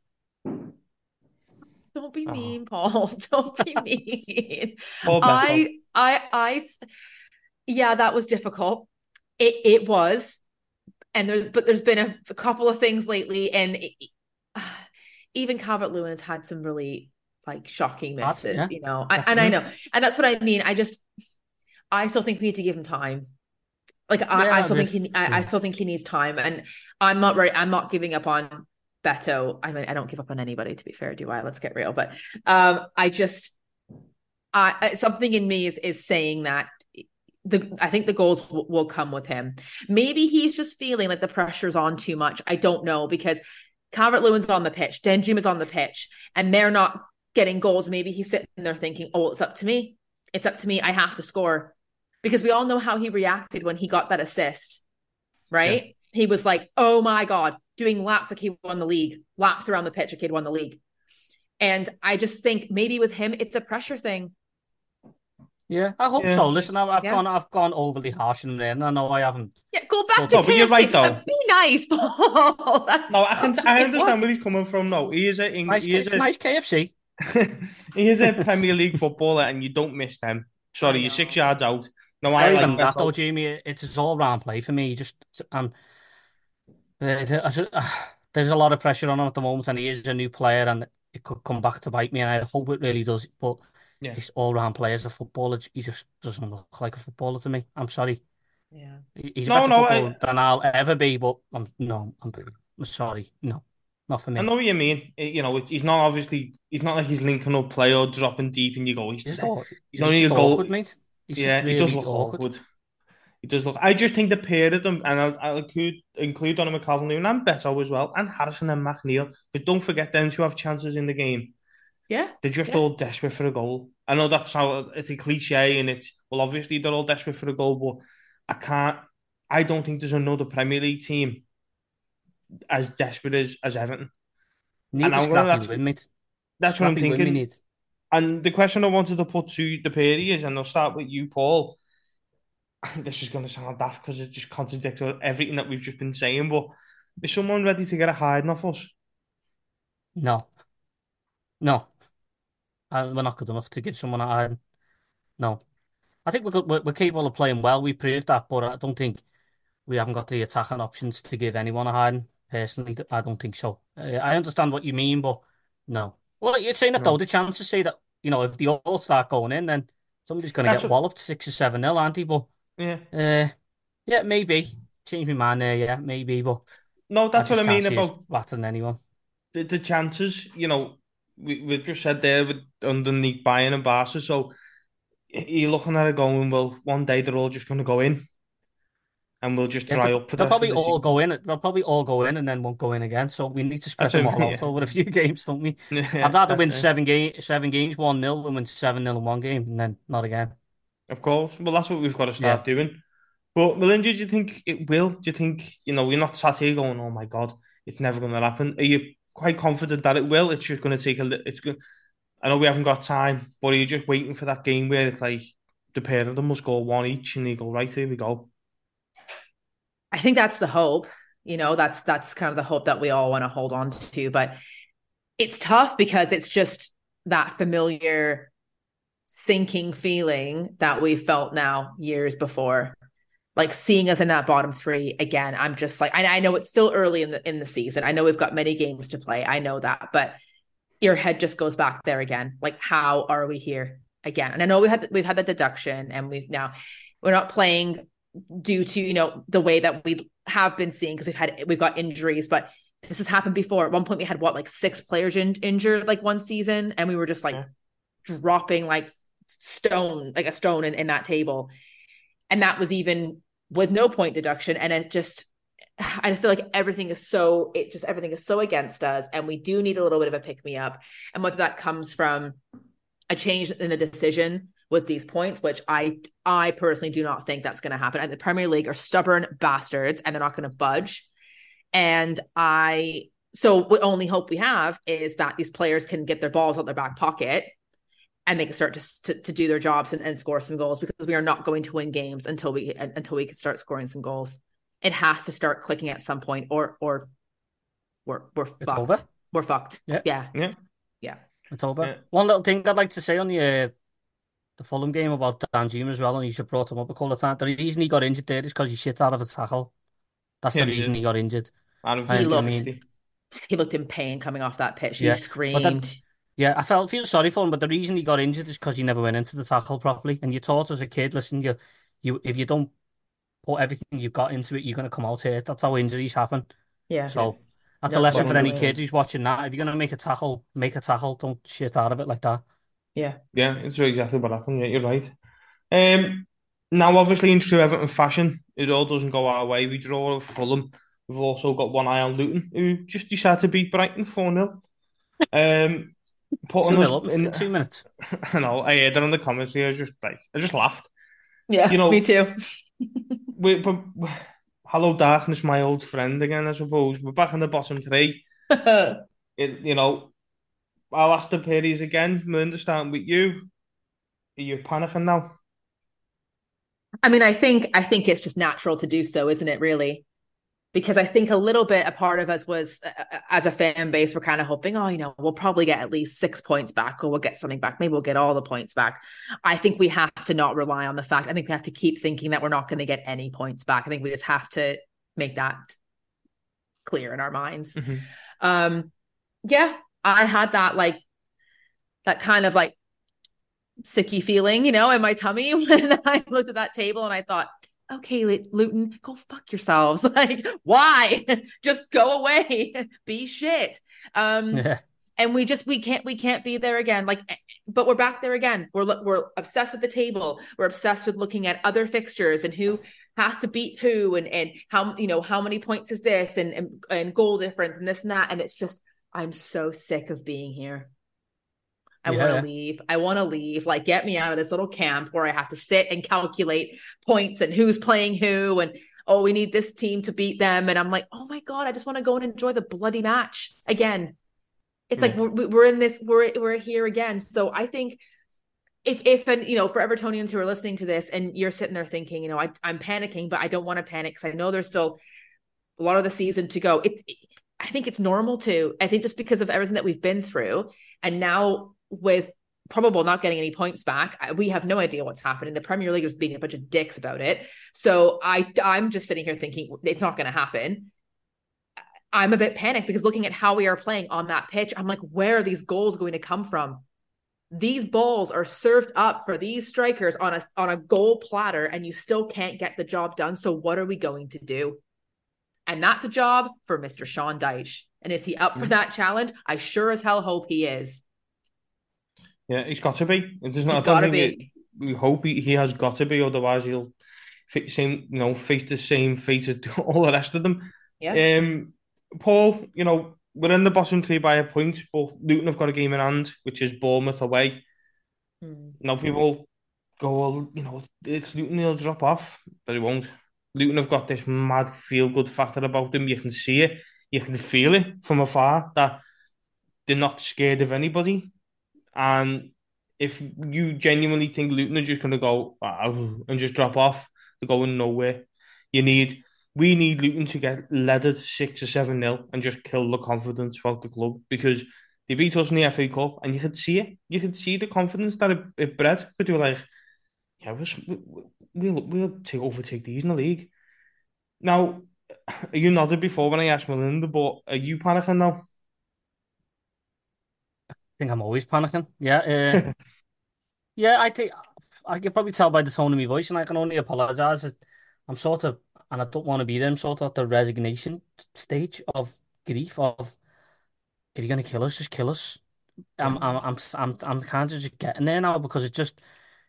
Don't be Oh. mean, Paul. Don't be mean. I, I, I, I, I, s- yeah, that was difficult. It, it was, and there's, but there's been a, a couple of things lately, and it, even Calvert Lewin has had some really like shocking misses, yeah, you know. I, and I know, and that's what I mean. I just, I still think we need to give him time. Like I, Yeah, I still think he, I, I still think he needs time, and I'm not ready. I'm not giving up on Beto. I mean, I don't give up on anybody, to be fair, do I? Let's get real. But um, I just, I I- something in me is is saying that the I think the goals w- will come with him. Maybe he's just feeling like the pressure's on too much. I don't know because Calvert Lewin's on the pitch, Danjuma's on the pitch, and they're not getting goals. Maybe he's sitting there thinking, "Oh, it's up to me. It's up to me. I have to score." because we all know how he reacted when he got that assist, right? Yeah. He was like, "Oh my god," doing laps like he won the league, laps around the pitch like he'd won the league. And I just think maybe with him, it's a pressure thing. Yeah, I hope yeah. so. Listen, I've, I've yeah. gone, I've gone overly harsh in there, and I know I haven't. Yeah, go back to no, but you're right though. Be nice, Paul. no, I can, I understand where he's coming from. No, he is a, nice, he is a, nice KFC. he is a Premier League footballer, and you don't miss them. Sorry, you're six yards out. No, I like that though, Jamie. It's all round play for me. Just um, there's a lot of pressure on him at the moment, and he is a new player, and it could come back to bite me. And I hope it really does. But yeah. he's all round player as a footballer. He just doesn't look like a footballer to me. I'm sorry. Yeah, he's a no, better no, footballer I... than I'll ever be. But I'm no, I'm, I'm sorry, no. Not for me. I know what you mean. You know, he's not obviously. He's not like he's linking up play or dropping deep, and you go. He's just. He's, he's only a goal. Awkward, mate. He's yeah, really he does look awkward. awkward. He does look. I just think the pair of them, and I'll, I'll include include Donny McCalvin and Beto as well, and Harrison and McNeil. But don't forget them to have chances in the game. Yeah, they're just yeah. all desperate for a goal. I know that's how it's a cliche, and it's well, obviously they're all desperate for a goal, but I can't. I don't think there's another Premier League team as desperate as, as Everton. Need and I'm gonna, that's, win. That's what I'm thinking. And the question I wanted to put to the Perry is, and I'll start with you, Paul. This is going to sound daft because it just contradicts everything that we've just been saying, but is someone ready to get a hiding off us? No. No. we're not good enough to give someone a hiding. No. I think we're, we're, we're capable of playing well. We proved that, but I don't think we haven't got the attacking options to give anyone a hiding. Personally, I don't think so. Uh, I understand what you mean, but no. Well, you're saying that no. though, the chances say that, you know, if they all start going in, then somebody's going to get what... walloped 6 or 7 nil, aren't they? But, yeah. Uh, yeah, maybe. Change my mind there, yeah, maybe. But no, that's I what I mean about battering anyone. The, the chances, you know, we, we've just said there with underneath Bayern and Barca, so you're looking at it going, well, one day they're all just going to go in and we'll just dry yeah, up for they'll probably all go in. They'll probably all go in and then won't go in again. So we need to spread That's them all yeah. out over a few games, don't we? Yeah, I'd rather win it. seven game seven games one 0 than win seven 0 in one game and then not again. Of course. Well, that's what we've got to start yeah. doing. But Melinda, do you think it will? Do you think you know we're not sat here going, "Oh my god, it's never going to happen"? Are you quite confident that it will? It's just going to take a. little. It's good. I know we haven't got time, but are you just waiting for that game where it's like the pair of them must go one each, and they go right here we go. I think that's the hope. You know, that's that's kind of the hope that we all want to hold on to. But it's tough because it's just that familiar sinking feeling that we felt now years before. Like seeing us in that bottom three again, I'm just like I, I know it's still early in the in the season. I know we've got many games to play. I know that, but your head just goes back there again. Like, how are we here again? And I know we had we've had the deduction, and we've now we're not playing due to you know the way that we have been seeing because we've had we've got injuries but this has happened before at one point we had what like six players in, injured like one season and we were just like yeah. dropping like stone like a stone in, in that table and that was even with no point deduction and it just I just feel like everything is so it just everything is so against us and we do need a little bit of a pick me up and whether that comes from a change in a decision with these points, which I I personally do not think that's going to happen. And the Premier League are stubborn bastards and they're not going to budge. And I so the only hope we have is that these players can get their balls out of their back pocket and they can start to, to, to do their jobs and, and score some goals because we are not going to win games until we until we can start scoring some goals. It has to start clicking at some point or or we're we're it's fucked. Over. We're fucked. Yeah. Yeah. Yeah. Yeah. It's over. Yeah. One little thing I'd like to say on the uh, the Fulham game about Danjuma as well, and you should brought him up a couple of times. The reason he got injured there is because he shit out of a tackle. That's yeah, the reason he got injured. And he looked, I mean, he looked in pain coming off that pitch. He yeah, screamed. That, yeah, I felt feel sorry for him, but the reason he got injured is because he never went into the tackle properly. And you taught as a kid, listen, you, you if you don't put everything you've got into it, you're going to come out here. That's how injuries happen. Yeah. So that's a lesson for any kid who's watching that. If you're going to make a tackle, make a tackle. Don't shit out of it like that. Yeah. Yeah, it's exactly what happened. Yeah, you're right. Um, now, obviously, in true Everton fashion, it all doesn't go our way. We draw a Fulham. We've also got one eye on Luton, who just decided to beat Brighton 4 0. Um, putting two us in two minutes. I know. I heard that in the comments. I was just like, I just laughed. Yeah, You know- me too. we, but hello darkness, my old friend again. I suppose we're back in the bottom three. It, you know, I'll ask the Perry's again. Melinda, starting with you. Are you panicking now? I mean, I think I think it's just natural to do so, isn't it? Really, because I think a little bit a part of us was, uh, uh, as a fan base, we're kind of hoping, oh, you know, we'll probably get at least six points back, or we'll get something back. Maybe we'll get all the points back. I think we have to not rely on the fact. I think we have to keep thinking that we're not going to get any points back. I think we just have to make that clear in our minds. Mhm. Um, yeah, I had that like that kind of like sicky feeling, you know, in my tummy when I looked at that table and I thought, okay, Lu- Luton, go fuck yourselves. Like, why? just go away. be shit. Um, Yeah. and we just we can't we can't be there again. Like, eh, but we're back there again. We're we're obsessed with the table. We're obsessed with looking at other fixtures and who has to beat who and and how you know how many points is this and and, and goal difference and this and that. And it's just I'm so sick of being here. I want to leave. I want to leave. Like, get me out of this little camp where I have to sit and calculate points and who's playing who and oh, we need this team to beat them. And I'm like, oh my god, I just want to go and enjoy the bloody match again. It's like we're, we're in this. We're we're here again. So I think if if and you know for Evertonians who are listening to this and you're sitting there thinking, you know, I, I'm panicking, but I don't want to panic because I know there's still a lot of the season to go. It's I think it's normal to. I think just because of everything that we've been through, and now with probable not getting any points back, we have no idea what's happening. The Premier League is being a bunch of dicks about it. So I I'm just sitting here thinking it's not going to happen. I'm a bit panicked because looking at how we are playing on that pitch, I'm like, where are these goals going to come from? These balls are served up for these strikers on a on a goal platter, and you still can't get the job done. So what are we going to do? And that's a job for Mr. Sean Dyche. And is he up for that challenge? I sure as hell hope he is. Yeah, he's got to be. It does not. He's got to be. it- we hope he, he has got to be. Otherwise, he'll fa- same you know face the same fate as all the rest of them. Yeah. Um, Paul, you know we're in the bottom three by a point, but Luton have got a game in hand, which is Bournemouth away. Hmm. Now people go, well, you know, it's Luton, he'll drop off, but he won't. Luton have got this mad feel good factor about them. You can see it, you can feel it from afar that they're not scared of anybody. And if you genuinely think Luton are just going to go "Ah," and just drop off, they're going nowhere. You need, we need Luton to get leathered six or seven nil and just kill the confidence about the club because they beat us in the FA Cup and you could see it. You could see the confidence that it, it bred. But they were like, yeah, we'll, we'll, we'll take, overtake these in the league. Now, you nodded before when I asked Melinda, but are you panicking now? Think I'm always panicking. Yeah. Uh, yeah, I think I can probably tell by the tone of my voice, and I can only apologize. I'm sort of, and I don't want to be there. I'm sort of at the resignation stage of grief of if you're gonna kill us, just kill us. I'm, I'm, I'm, I'm, I'm kind of just getting there now because it's just,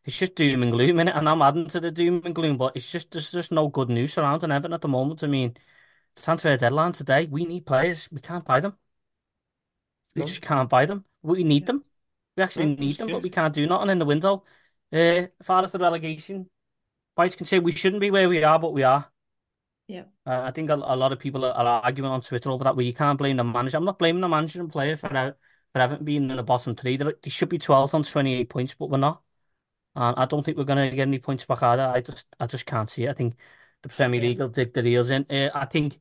it's just doom and gloom in it, and I'm adding to the doom and gloom. But it's just, there's just no good news surrounding Everton at the moment. I mean, transfer deadline today, we need players. We can't buy them. We No. just can't buy them. We need them. We actually No, need them, but we can't do nothing in the window. Uh, as far as the relegation, fights can say we shouldn't be where we are, but we are. Yeah. Uh, I think a, a lot of people are, are arguing on Twitter over that. Where you can't blame the manager. I'm not blaming the manager and player for out- for having been in the bottom three. They they should be 12th on 28 points, but we're not. And I don't think we're going to get any points back either. I just I just can't see it. I think the Premier Yeah. League will dig the heels in. Uh, I think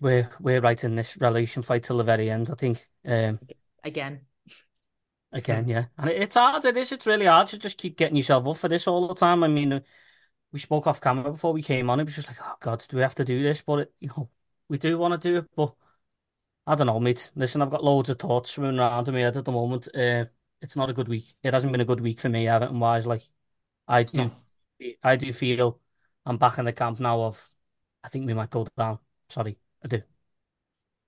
we're we're right in this relegation fight till the very end. I think. Um, Again. Again, yeah. And it, it's hard, it is, it's really hard to just keep getting yourself up for this all the time. I mean, uh, we spoke off camera before we came on. It was just like, oh God, do we have to do this? But, it, you know, we do want to do it. But I don't know, mate. Listen, I've got loads of thoughts swimming around in my head at the moment. Uh, it's not a good week. It hasn't been a good week for me, Everton wise. Like, I do, No. I do feel I'm back in the camp now of, I think we might go down. Sorry, I do.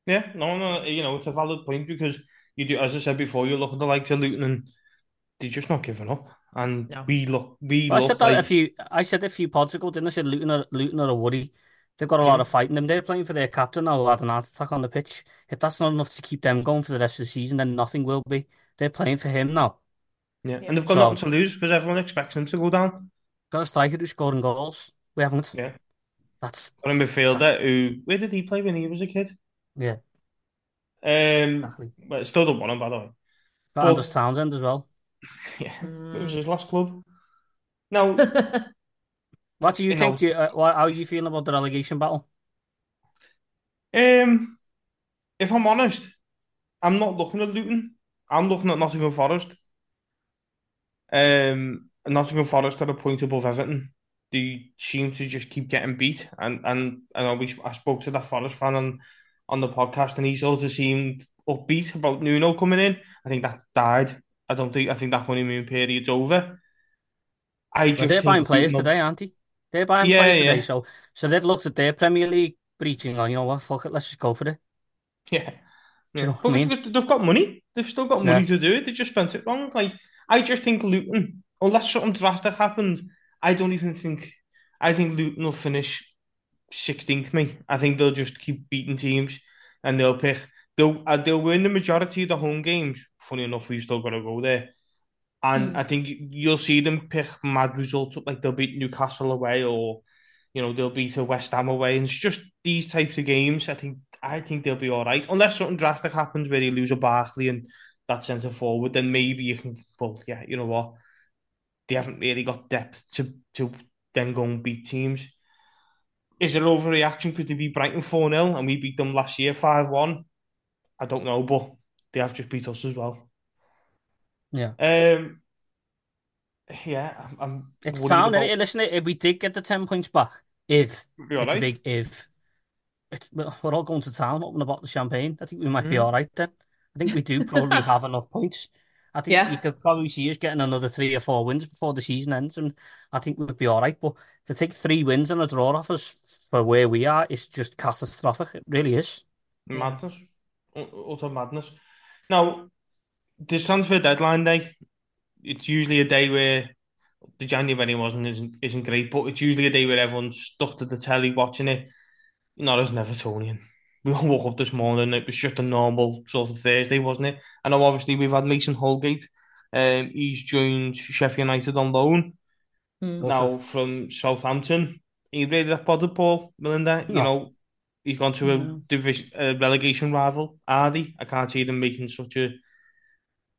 Yeah, no, no, you know, it's a valid point because you do, as I said before, you look at the likes of Luton and they're just not giving up. And No. we look, we Well, I said that a few. I said a few pods ago, didn't I? I said Luton are Luton are a worry. They've got a lot mm. of fight in them. They're playing for their captain now, who had an heart attack on the pitch. If that's not enough to keep them going for the rest of the season, then nothing will be. They're playing for him now. yeah, Yeah. and they've got So- nothing to lose because everyone expects them to go down. got a striker who's scoring goals. We haven't. Yeah. That's Got a midfielder who where did he play when he was a kid? yeah, Um, exactly. well, still don't want him by the way. Got But- Anders Townsend as well. Yeah, Mm. it was his last club. Now, What do you You think? know- Do you, uh, what, how are you feeling about the relegation battle? um, if I'm honest, I'm not looking at Luton. I'm looking at Nottingham Forest. Um, Nottingham Forest are a point above Everton. They seem to just keep getting beat, and and and I know we I spoke to that Forest fan on on the podcast, and he sort of seemed upbeat about Nuno coming in. I think that died. I don't think I think that honeymoon period's over. I Well, just they're buying players today, aren't they? They're buying Yeah, players today. So so they've looked at their Premier League breaching on. You know what? Fuck it. Let's just go for it. Yeah. Do you know I mean? they've got money. They've still got Yeah. money to do it. They just spent it wrong. Like I just think Luton, unless something drastic happens, I don't even think. I think Luton will finish 16th. Me, I think they'll just keep beating teams, and they'll pick. They'll uh, they'll win the majority of the home games. Funny enough, we've still got to go there, and Mm. I think you'll see them pick mad results. up, Like they'll beat Newcastle away, or you know they'll beat a West Ham away, and it's just these types of games. I think I think they'll be all right, unless something drastic happens where they lose a Barkley and that centre forward. Then maybe you can. Well, yeah, you know what? They haven't really got depth to to then go and beat teams. Is it overreaction because they beat Brighton 4 0 and we beat them last year 5 1? I don't know, but they have just beat us as well. Yeah. Um, yeah, I'm, I'm It's sound. about- innit? Listen, if we did get the 10 points back, if Be it's a big if, it's, we're all going to town, open a bottle of champagne. I think we might be Mm. all right then. I think we do probably have enough points. I think Yeah. you could probably see us getting another three or four wins before the season ends, and I think we'd be all right. But to take three wins and a draw off us for where we are is just catastrophic. It really is. Madness. Utter madness. Now, this transfer deadline day, it's usually a day where the January wasn't isn't, isn't great, but it's usually a day where everyone's stuck to the telly watching it. Not as an Evertonian. We all woke up this morning, it was just a normal sort of Thursday, wasn't it? I know obviously we've had Mason Holgate. Um, he's joined Sheffield United on loan Mm. now from Southampton. He really that bothered Paul Melinda. You know, he's gone to a No. division a relegation rival. Are they? I can't see them making such a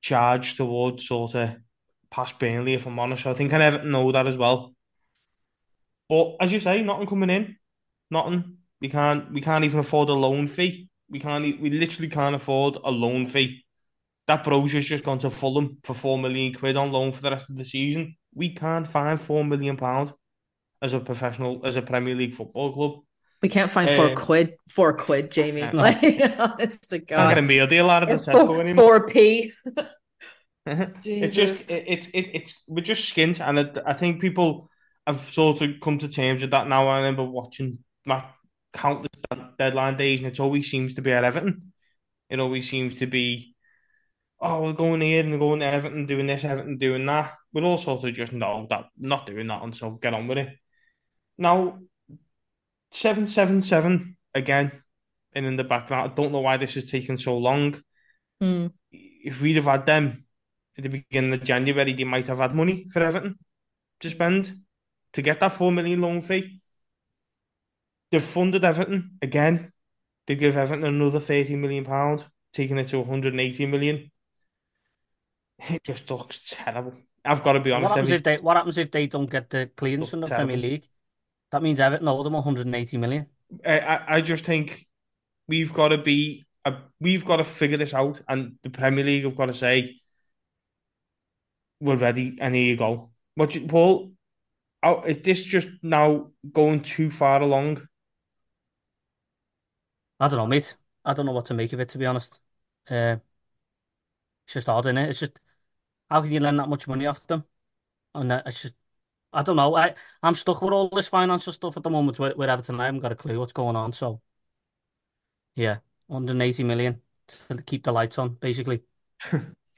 charge towards sort of past Burnley, if I'm honest. I think I never know that as well. But as you say, nothing coming in. Nothing. We can't we can't even afford a loan fee. We can't we literally can't afford a loan fee. That Broja's just gone to Fulham for four million quid on loan for the rest of the season. We can't find four million pound as a professional as a Premier League football club. We can't find four Um, quid, four quid, Jamie. Like, honest to God. get a meal deal out of the Tesco four, anymore. four p. It's just it, it's it, it's we're just skint, and it, I think people have sort of come to terms with that now. I remember watching my countless deadline days, and it always seems to be at Everton. It always seems to be, oh, we're going here and we're going to Everton, doing this, Everton doing that. We're all sort of just no, that not doing that, and so get on with it. Now, seven seven seven again, and in the background, I don't know why this is taking so long Mm. if we'd have had them at the beginning of January, they might have had money for Everton to spend to get that four million loan fee. They've funded Everton again. They give Everton another thirty million pound, taking it to one hundred and eighty million. It just looks terrible. I've got to be What honest. happens Every, if they What happens if they don't get the clearance from the Premier. League? That means Everton owe them 180 million. I, I I just think we've got to be, uh, we've got to figure this out, and the Premier League have got to say, we're ready, and here you go. What, you, Paul? Oh, is this just now going too far along? I don't know, mate. I don't know what to make of it, to be honest. Uh, it's just odd, innit? It's just how can you lend that much money off them? And uh, it's just I don't know. I I'm stuck with all this financial stuff at the moment with, with Everton. I haven't got a clue what's going on. So yeah, 180 million to keep the lights on, basically.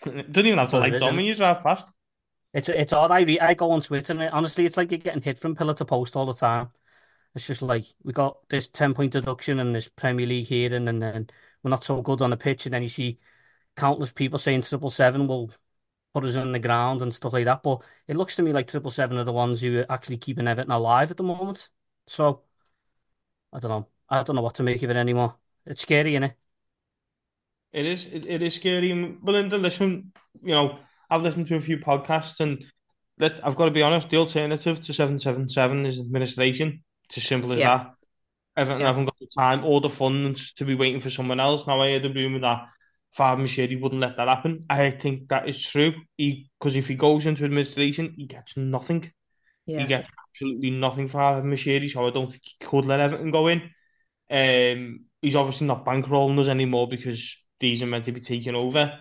Don't even have the it lights on when you drive past. It's it's odd. I re I go on Twitter and it, honestly, it's like you're getting hit from pillar to post all the time. It's just like we got this 10 point deduction and this Premier League hearing, and then we're not so good on the pitch, and then you see countless people saying triple seven will put us in the ground and stuff like that. But it looks to me like Triple Seven are the ones who are actually keeping Everton alive at the moment. So I don't know. I don't know what to make of it anymore. It's scary, isn't it? It is. It, it is scary. And Melinda, listen, you know, I've listened to a few podcasts and I've got to be honest, the alternative to 777 is administration. It's as simple as Yeah. that. Everton Yeah. haven't got the time or the funds to be waiting for someone else. Now, I heard a rumour that Fab wouldn't let that happen. I think that is true. Because if he goes into administration, he gets nothing. He gets absolutely nothing for Fab so I don't think he could let Everton go in. Um, he's obviously not bankrolling us anymore because these are meant to be taken over.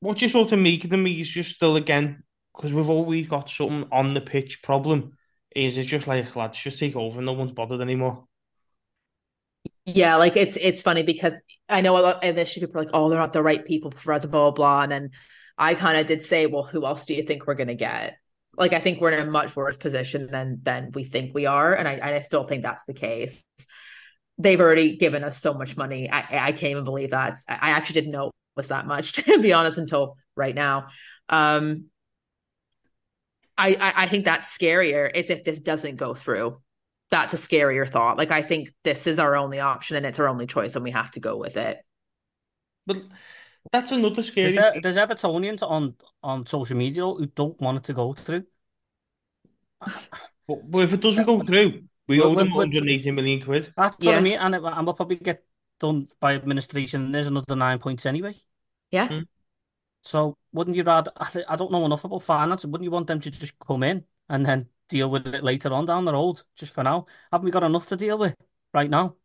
What you sort of make of them is just still again because we've always got something on the pitch problem. Is it's just like lads just take over, no one's bothered anymore. Yeah, like it's it's funny because I know a lot initially people are like, oh, they're not the right people for us, blah blah blah. And then I kind of did say, well, who else do you think we're gonna get? Like I think we're in a much worse position than than we think we are, and I and I still think that's the case. They've already given us so much money. I I can't even believe that. I actually didn't know it was that much, to be honest, until right now. Um, I I, I think that's scarier is if this doesn't go through that's a scarier thought. Like I think this is our only option and it's our only choice and we have to go with it. But that's another scary. There's, there, thing. there's Evertonians on on social media who don't want it to go through. But, but if it doesn't go through, we Well, owe them well, well, 180 million quid. That's what I mean, and, it, and we'll probably get done by administration. There's another nine points anyway. Yeah. Mm. So wouldn't you rather? I, th- I don't know enough about finance. Wouldn't you want them to just come in and then deal with it later on down the road? Just for now, haven't we got enough to deal with right now?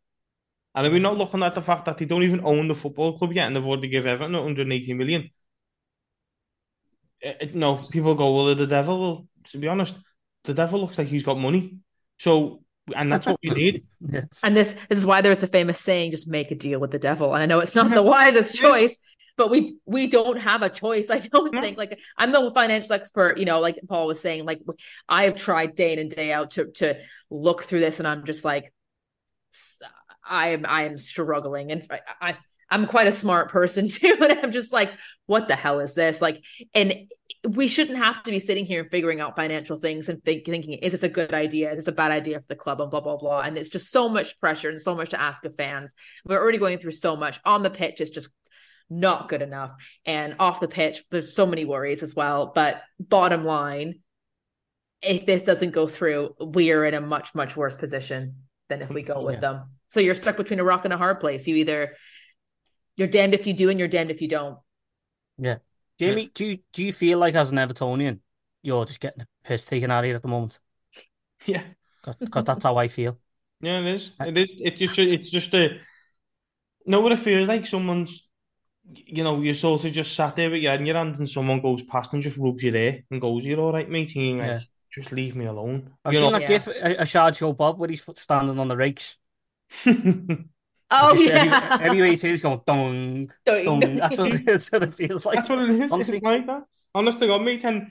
And are we not looking at the fact that they don't even own the football club yet and they've already given Everton 180 million? It, it- no, people go, well, the devil. Well, to be honest, the devil looks like he's got money. So, and that's what we need. Yes. And this this is why there's the famous saying, just make a deal with the devil. And I know it's not the wisest choice, but we we don't have a choice. I don't No. think like I'm the financial expert, you know, like Paul was saying, like I have tried day in and day out to to look through this and I'm just like I am I am struggling. And I, I I'm quite a smart person too and I'm just like what the hell is this? Like and we shouldn't have to be sitting here and figuring out financial things and think, thinking is this a good idea? Is this a bad idea for the club? and blah blah blah. And it's just so much pressure and so much to ask of fans. We're already going through so much. On the pitch it's just not good enough and off the pitch there's so many worries as well but bottom line if this doesn't go through we are in a much much worse position than if we go with Yeah. them so you're stuck between a rock and a hard place you either you're damned if you do and you're damned if you don't Yeah. Jamie, do you do you feel like as an Evertonian, you're just getting the piss taken out of you at the moment? Yeah. Because that's how I feel. Yeah, it is. Uh, it is. It's just, it's just a. Know what it feels like? Someone's, you know, you're sort of just sat there with your head in your hand, and someone goes past and just rubs you there and goes, "You're all right, mate." And you're like, Yeah. just leave me alone. I've You seen know? that Yeah. gif, a, a Sideshow Bob, where he's standing on the rakes. oh Just every- yeah Every 18 is going dong, dong. That's what, it- that's what it feels like. That's what it is. honestly. It's like that. Honest to God, mate. And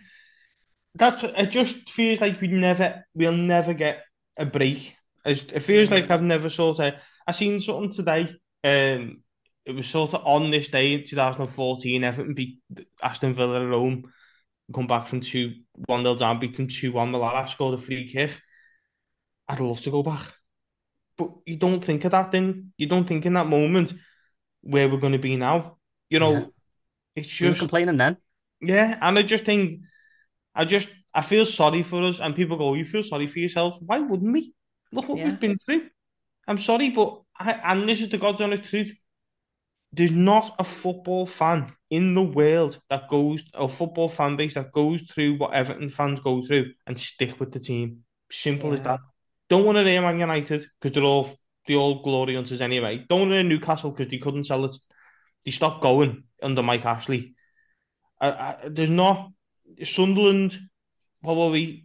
that's it. Just feels like we never, we'll never get a break. It's- It feels like I've never sort of. I seen something today. Um, it was sort of on this day in 2014. Everton beat Aston Villa at home. Come back from two one 0 down, beat them two one. Mirallas scored a free kick. I'd love to go back, but you don't think of that. Then you don't think in that moment where we're going to be now. You know, Yeah. it's You were just complaining then. yeah, and I just think, I just, I feel sorry for us. And people go, "You feel sorry for yourself? Why wouldn't we? Look what Yeah. we've been through." I'm sorry, but I, and this is the God's honest truth. There's not a football fan in the world that goes, a football fan base that goes through what Everton fans go through and stick with the team. Simple as that. Don't want to hear Man United because they're all the all glory hunters anyway. Don't want to hear Newcastle because they couldn't sell it. They stopped going under Mike Ashley. I, I, there's not Sunderland probably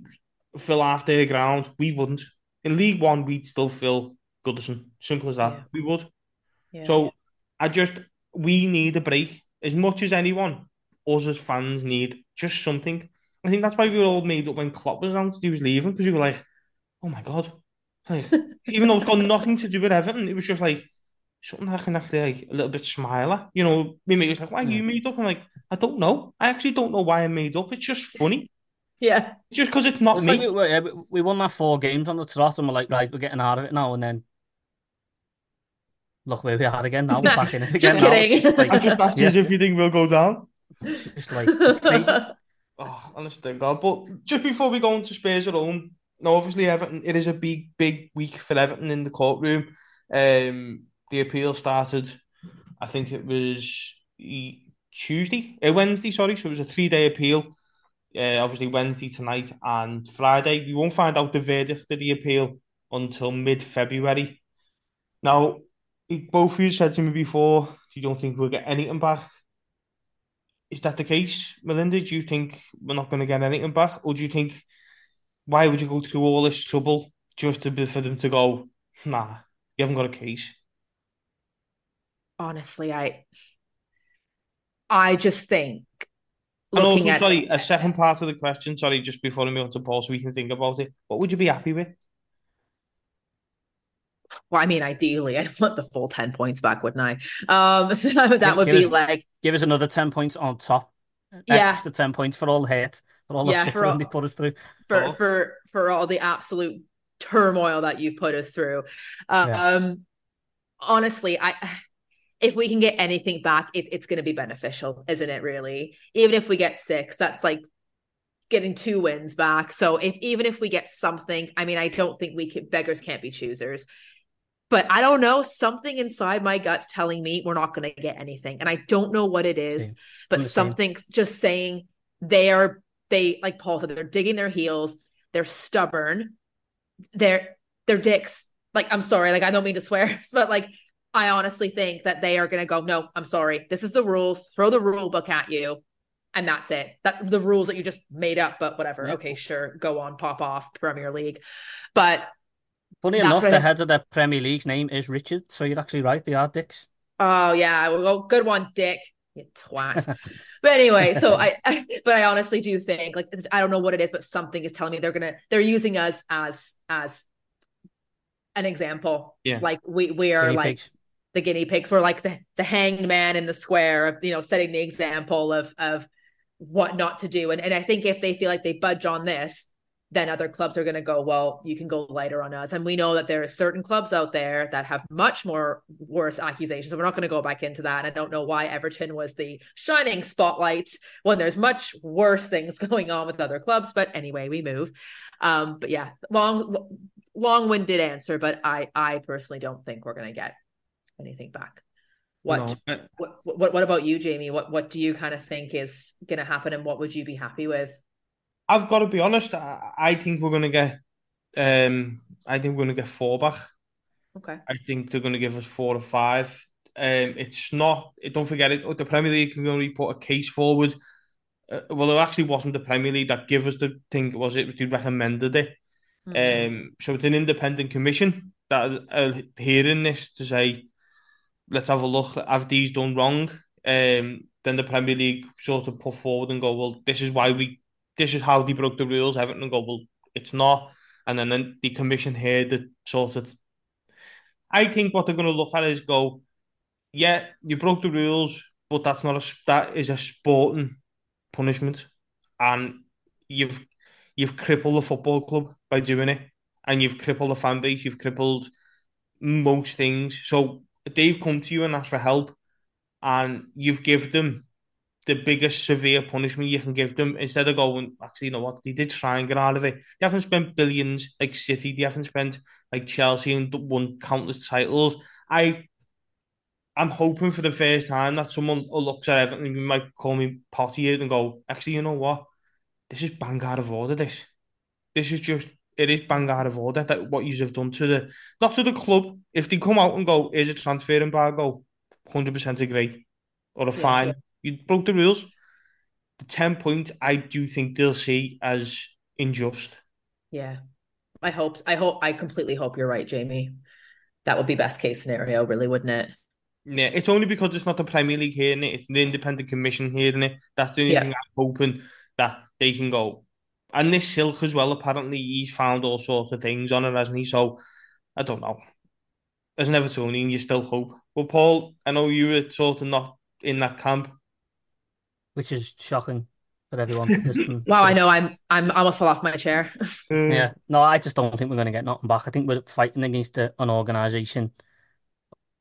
fill half their ground. We wouldn't. In League One, we'd still fill Goodison. Simple as that. Yeah. We would. Yeah. So I just we need a break as much as anyone. Us as fans need just something. I think that's why we were all made up when Klopp was announced he was leaving because we were like, oh my god, like even though it's got nothing to do with Everton, it was just like something I can actually like a little bit smile at. You know, me mate was like, "Why are you made up?" I'm like, "I don't know. I actually don't know why I'm made up. It's just funny. Yeah. Just because it's not It's me." like we, yeah, we- we won that four games on the trot, and we're like, right, we're getting out of it now, and then look where we are again. Now we're back in it again. Just now. Kidding. like- I just asked you Yeah. as if you think we'll go down. It's like it's crazy. Oh, honest to God. But just before we go into Spurs at home, now obviously Everton, it is a big, big week for Everton in the courtroom. Um, the appeal started, I think it was Tuesday, uh, Wednesday, sorry. So it was a three-day appeal. Uh, obviously Wednesday tonight and Friday. We won't find out the verdict of the appeal until mid-February. Now, both of you said to me before, you don't think we'll get anything back. Is that the case, Melinda? Do you think we're not going to get anything back, or do you think why would you go through all this trouble just to be for them to go, nah, you haven't got a case? Honestly, I I just think And also, at sorry, a second part of the question, sorry, just before I move on to Paul, so we can think about it. What would you be happy with? Well, I mean, ideally, I'd want the full 10 points back, wouldn't I? Um, so that Give- would give be us- like, Give us another ten points on top. Yeah. Extra ten points for all the hate, for all the Yeah, for suffering all- they put us through. for Oh. for for all the absolute turmoil that you've put us through. Um, honestly, I if we can get anything back, it, it's going to be beneficial, isn't it? Really, even if we get six, that's like getting two wins back. So if even if we get something, I mean, I don't think we can. Beggars can't be choosers. But I don't know. Something inside my gut's telling me we're not going to get anything, and I don't know what it is. Same. But something's just saying they are they like Paul said they're digging their heels. They're stubborn. They're they're dicks. Like I'm sorry, like I don't mean to swear, but like I honestly think that they are going to go. No, I'm sorry. This is the rules. Throw the rule book at you, and that's it. That the rules that you just made up. But whatever. Yeah. Okay, sure. Go on, pop off, Premier League. But Funny enough, what the head of the Premier League's name is Richard, so you're actually right. They are dicks. Oh yeah, well, good one, Dick. You twat. but anyway, so I, but I honestly do think like I don't know what it is, but something is telling me they're gonna they're using us as as an example. Yeah. Like we we are Guinea like pigs. the guinea pigs. We're like the the hanged man in the square of you know setting the example of of what not to do. And and I think if they feel like they budge on this, then other clubs are going to go, well, you can go lighter on us. And we know that there are certain clubs out there that have much more worse accusations. So we're not going to go back into that. And I don't know why Everton was the shining spotlight when there's much worse things going on with other clubs. But anyway, we move. Um, but yeah, long, long-winded answer, but I, I personally don't think we're going to get anything back. What, No, what, what, what about you, Jamie? What, what do you kind of think is going to happen, and what would you be happy with? I've got to be honest. I, I think we're going to get. Um, I think we're going to get four back. Okay. I think they're going to give us four or five. Um, it's not. Don't forget it. The Premier League can only put a case forward. Uh, well, it actually wasn't the Premier League that gave us the thing. Was it? Was they recommended it. Mhm. Um, so it's an independent commission that are, are hearing this to say, let's have a look. Have these done wrong? Um, then the Premier League sort of put forward and go, well, this is why we, this is how they broke the rules. Everton go, well, it's not. And then, the commission here the sort of. I think what they're going to look at is go, yeah, you broke the rules, but that's not a that is a sporting punishment, and you've you've crippled the football club by doing it, and you've crippled the fan base, you've crippled most things. So they've come to you and asked for help, and you've given them the biggest severe punishment you can give them instead of going, actually, you know what? They did try and get out of it. They haven't spent billions like City, they haven't spent like Chelsea and won countless titles. I I'm hoping for the first time that someone looks at Everton and might call me potty and go, actually, you know what? This is bang out of order. This, this is just it is bang out of order that what you have done to the not to the club. If they come out and go, is a transfer embargo, hundred percent agree, or a Yeah. fine. You broke the rules. The ten points, I do think they'll see as unjust. Yeah. I hope I hope I completely hope you're right, Jamie. That would be best case scenario, really, wouldn't it? Yeah, it's only because it's not the Premier League hearing it; it's the independent commission hearing it. That's the only Yeah. thing I'm hoping that they can go. And this Silk as well. Apparently, he's found all sorts of things on it, hasn't he? So I don't know. There's as an Evertonian, you still hope. Well, Paul, I know you were sort of not in that camp, which is shocking for everyone. wow, I know. I'm I'm almost fell off my chair. Mm. yeah, no, I just don't think we're going to get nothing back. I think we're fighting against an organisation,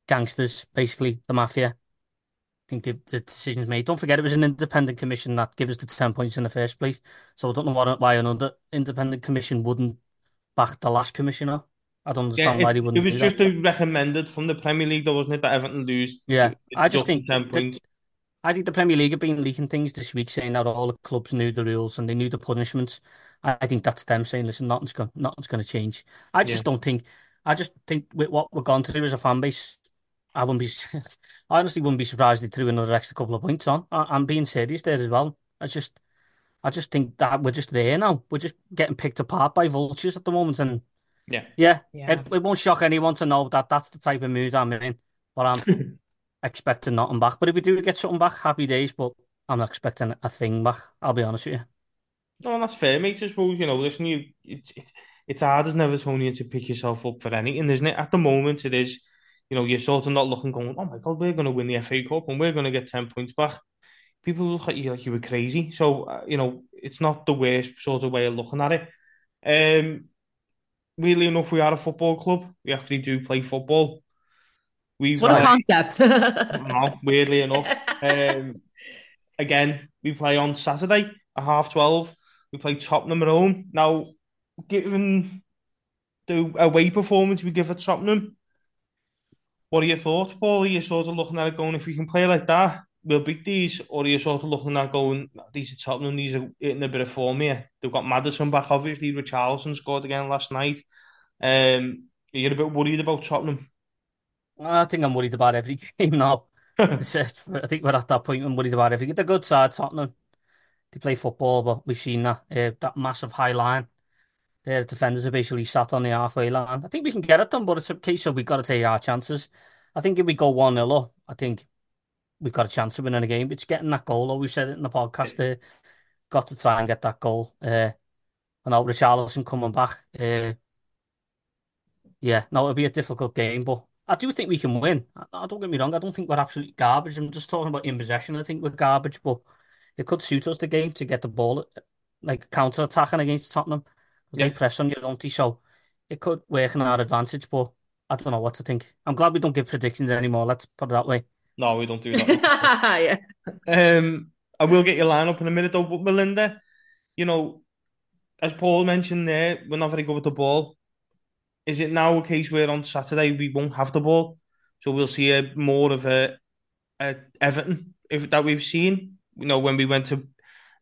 gangsters, basically the mafia. I think the, the decisions made. Don't forget, it was an independent commission that gave us the ten points in the first place. So I don't know what, why another independent commission wouldn't back the last commissioner. I don't understand yeah, it, why they wouldn't. It was just recommended from the Premier League, though, wasn't it, that Everton lose? Yeah, I just think ten points. I think the Premier League have been leaking things this week, saying that all the clubs knew the rules and they knew the punishments. I think that's them saying, "Listen, nothing's going, nothing's going to change." I just yeah. don't think. I just think with what we're going through as a fan base, I wouldn't be. I honestly wouldn't be surprised if they threw another extra couple of points on. I, am being serious there as well. I just, I just think that we're just there now. We're just getting picked apart by vultures at the moment, and yeah, yeah, yeah. It, it won't shock anyone to know that that's the type of mood I'm in. But I'm expecting nothing back. But if we do get something back, happy days. But I'm not expecting a thing back. I'll be honest with you. No, that's fair, mate. I suppose you know. Listen, you it's it's it's hard as an Evertonian to pick yourself up for anything, isn't it? At the moment, it is. You know, you're sort of not looking, going, "Oh my god, we're going to win the FA Cup and we're going to get ten points back." People look at you like you were crazy. So uh, you know, it's not the worst sort of way of looking at it. Um, weirdly enough, we are a football club. We actually do play football. We've what a concept. no, weirdly enough. Um, again, we play on Saturday at half twelve. We play Tottenham at home. Now, given the away performance we give at Tottenham, what are your thoughts, Paul? Are you sort of looking at it going, if we can play like that, we'll beat these? Or are you sort of looking at going, these are Tottenham, these are hitting a bit of form here. They've got Maddison back, obviously. Richarlison scored again last night. Um, are you a bit worried about Tottenham? I think I'm worried about every game now. I think we're at that point. I'm worried about every. They're good side, Tottenham. They play football, but we've seen that uh, that massive high line. Their defenders are basically sat on the halfway line. I think we can get at them, but it's a case of we've got to take our chances. I think if we go 1 0 up, I think we've got a chance of winning a game. It's getting that goal, or we said it in the podcast there. Got to try and get that goal. Uh, and now Richarlison coming back. Uh, yeah, no, it'll be a difficult game, but I do think we can win. I, don't get me wrong. I don't think we're absolutely garbage. I'm just talking about in possession. I think we're garbage, but it could suit us the game to get the ball, like counter attacking against Tottenham because yeah. they press on you, don't they? So it could work in our advantage, but I don't know what to think. I'm glad we don't give predictions anymore. Let's put it that way. No, we don't do that. yeah. Um, I will get your lineup in a minute though, but Melinda, you know, as Paul mentioned there, we're not very good with the ball is it now a case where on Saturday we won't have the ball, so we'll see a more of a, a Everton if that we've seen. You know, when we went to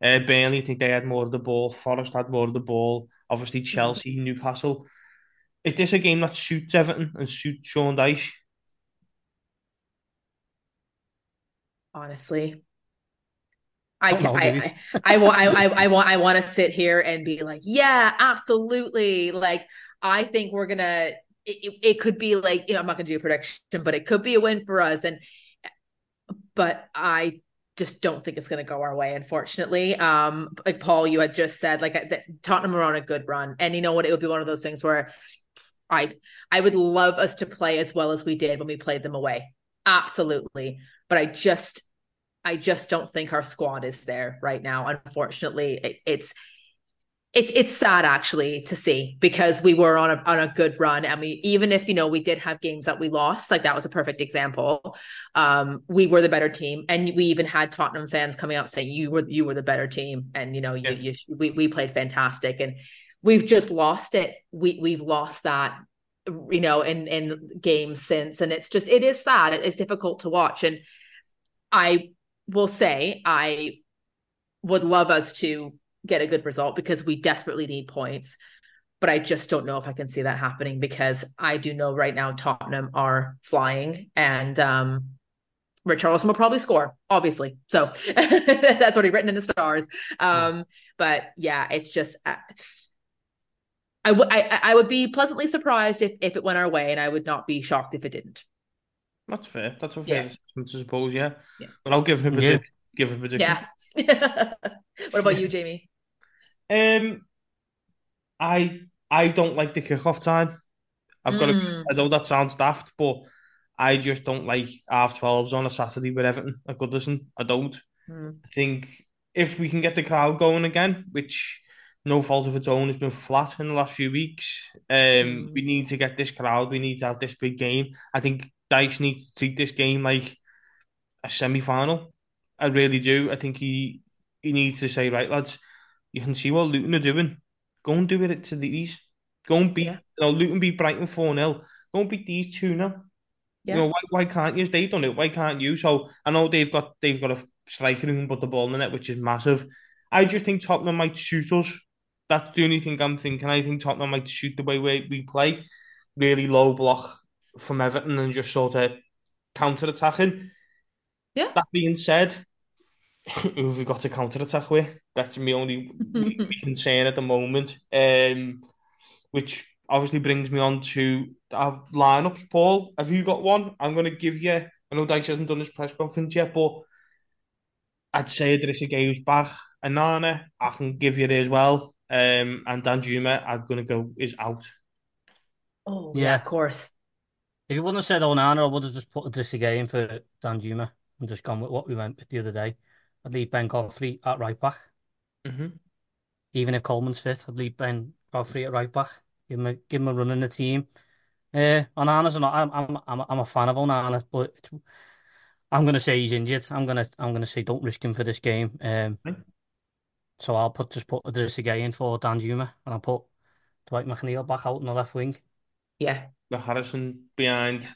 uh, Burnley, I think they had more of the ball. Forest had more of the ball. Obviously, Chelsea, Newcastle. Is this a game that suits Everton and suits Sean Dyche? Honestly, I can, I, I, I, want, I, I, I want, I want to sit here and be like, yeah, absolutely. Like, I think we're gonna. It, it could be like you know I'm not gonna do a prediction, but it could be a win for us. And but I just don't think it's going to go our way, unfortunately. Um, like Paul, you had just said, like that Tottenham are on a good run, and you know what? It would be one of those things where I I would love us to play as well as we did when we played them away, absolutely. But I just I just don't think our squad is there right now. Unfortunately, it, it's it's it's sad actually to see because we were on a on a good run and we even if you know we did have games that we lost like that was a perfect example um we were the better team and we even had Tottenham fans coming out saying you were you were the better team and you know yeah. you, you we we played fantastic. And we've just lost it. We we've lost that you know in in games since and it's just it is sad. It's difficult to watch. And I will say I would love us to get a good result because we desperately need points. But I just don't know if I can see that happening because I do know right now Tottenham are flying and um Richarlison will probably score, obviously. So that's already written in the stars. Um, but yeah, it's just uh, I would I, I would be pleasantly surprised if if it went our way, and I would not be shocked if it didn't. That's fair. That's a fair yeah. to suppose, yeah. yeah. But I'll give him a yeah. give him a prediction. Yeah. what about you, Jamie? Um, I I don't like the kickoff time. I've got to, I know that sounds daft, but I just don't like half 12s on a Saturday with Everton at Goodison. I don't. Mm. I think if we can get the crowd going again, which no fault of its own has been flat in the last few weeks, um, Mm. we need to get this crowd. We need to have this big game. I think Dyche needs to treat this game like a semi-final. I really do. I think he he needs to say, right, lads, you can see what Luton are doing. Go and do it to these. Go and beat, Yeah. you know, Luton beat Brighton 4 0. Go and beat these 2 now. Yeah. You know, why, why can't you? They've done it. Why can't you? So I know they've got they've got a striker who can put the ball in the net, which is massive. I just think Tottenham might shoot us. That's the only thing I'm thinking. I think Tottenham might shoot the way we, we play, really low block from Everton and just sort of counter attacking. Yeah. That being said, who have we got to counter attack with? That's my only concern at the moment. Um, which obviously brings me on to our lineups. Paul, have you got one? I'm going to give you. I know Dyche hasn't done his press conference yet, but I'd say Idrissa Gueye is back. Onana, I can give you it as well. Um, and Danjuma, I'm going to go is out. Oh, Yeah. yeah, of course. If you wouldn't have said Onana, I would have just put this again for Danjuma and just gone with what we went with the other day. I'd leave Ben Godfrey at right back. hmm Even if Coleman's fit, I'd leave Ben Godfrey at right back. Give him a, give him a run in the team. Uh, Onana's not. I'm, I'm, I'm, a- I'm a fan of Onana, but it's, I'm gonna say he's injured. I'm gonna, I'm gonna say don't risk him for this game. Um, so I'll put just put Idrissa Gueye in for Danjuma, and I'll put Dwight McNeil back out in the left wing. Yeah. The Harrison behind.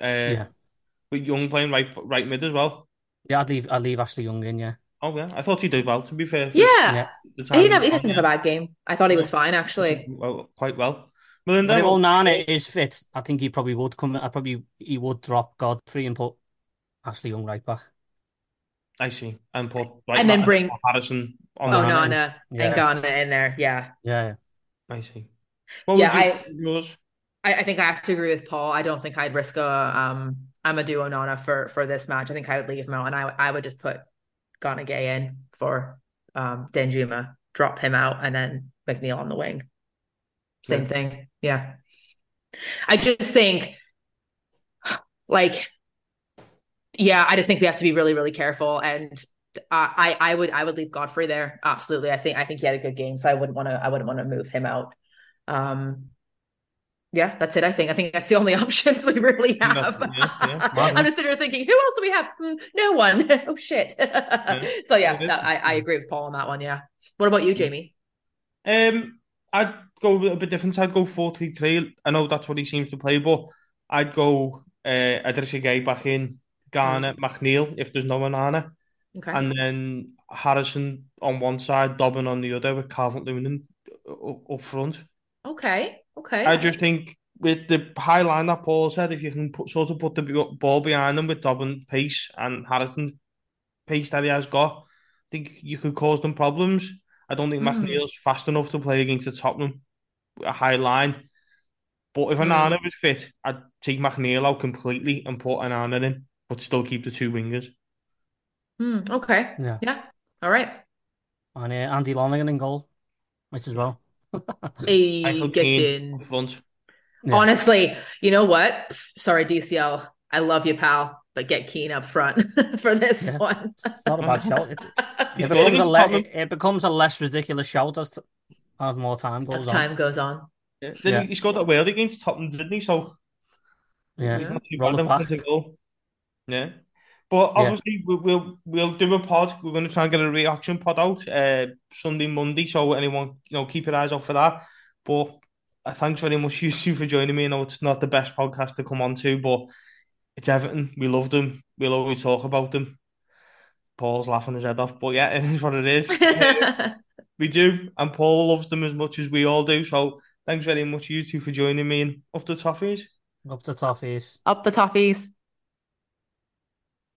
Uh, Yeah, With Young playing right right mid as well. Yeah. I'd leave, I'd leave Ashley Young in. Yeah, Oh yeah, I thought he did well. To be fair, Yeah. yeah. He time didn't have, he didn't have a bad game. I thought he was fine, actually. Well, quite well. Melinda, But if well, Onana is fit, I think he probably would come. I probably he would drop Godfrey and put Ashley Young right back. I see, and put like And then Matt- bring- Harrison on Oh, the no. Onana Yeah. and Ghana in there. Yeah. Yeah, I see. What Yeah, would you yours? I, I think I have to agree with Paul. I don't think I'd risk a um Amadou Onana for for this match. I think I would leave him out and I I would just put Gana Gueye in for um Danjuma, drop him out, and then McNeil on the wing. Same Right. thing. Yeah. I just think like yeah, I just think we have to be really, really careful. And I, I I would I would leave Godfrey there. Absolutely. I think I think he had a good game. So I wouldn't want to I wouldn't want to move him out. Um yeah, that's it. I think. I think that's the only options we really have. yeah, yeah. I'm just sitting here thinking, who else do we have? Hmm, no one. oh shit. so yeah, is. that- I, I agree with Paul on that one. Yeah. What about you, Jamie? Um, I'd go a bit different. I'd go four three three. I know that's what he seems to play, but I'd go uh, Idrissa Gueye back in, Garner, McNeil if there's no Onana, Okay. and then Harrison on one side, Dobbin on the other with Calvert Lewin up front. okay. Okay. I just think with the high line that Paul said, if you can put sort of put the ball behind them with Dobbin pace and Harrison's pace that he has got, I think you could cause them problems. I don't think Mm. McNeil's fast enough to play against the Tottenham with a high line. But if Mm. Onana was fit, I'd take McNeil out completely and put Onana in, but still keep the two wingers. Hmm, okay. yeah. Yeah. All right. And uh, Andy Lonergan in goal, might as well. Hey, Michael get in. front. Yeah. Honestly, you know what? Pff, Sorry, DCL. I love you, pal, but get Keane up front for this Yeah. one. It's not a bad shout. It, it, becomes a le- it, it becomes a less ridiculous shout as, t- as more time As goes on. time goes on. Yeah. Then Yeah. he, he scored that well against Tottenham, didn't he? So Yeah, He's not too bad it in back. front of goal. Yeah. But Yeah. obviously we'll, we'll we'll do a pod. We're going to try and get a reaction pod out uh, Sunday, Monday. So anyone you know, keep your eyes out for that. But uh, thanks very much you two for joining me. I know it's not the best podcast to come on to, but it's Everton. We love them. We'll always talk about them. Paul's laughing his head off, but yeah, it is what it is. we do, and Paul loves them as much as we all do. So thanks very much you two for joining me and up the toffees. Up the toffees. Up the toffees.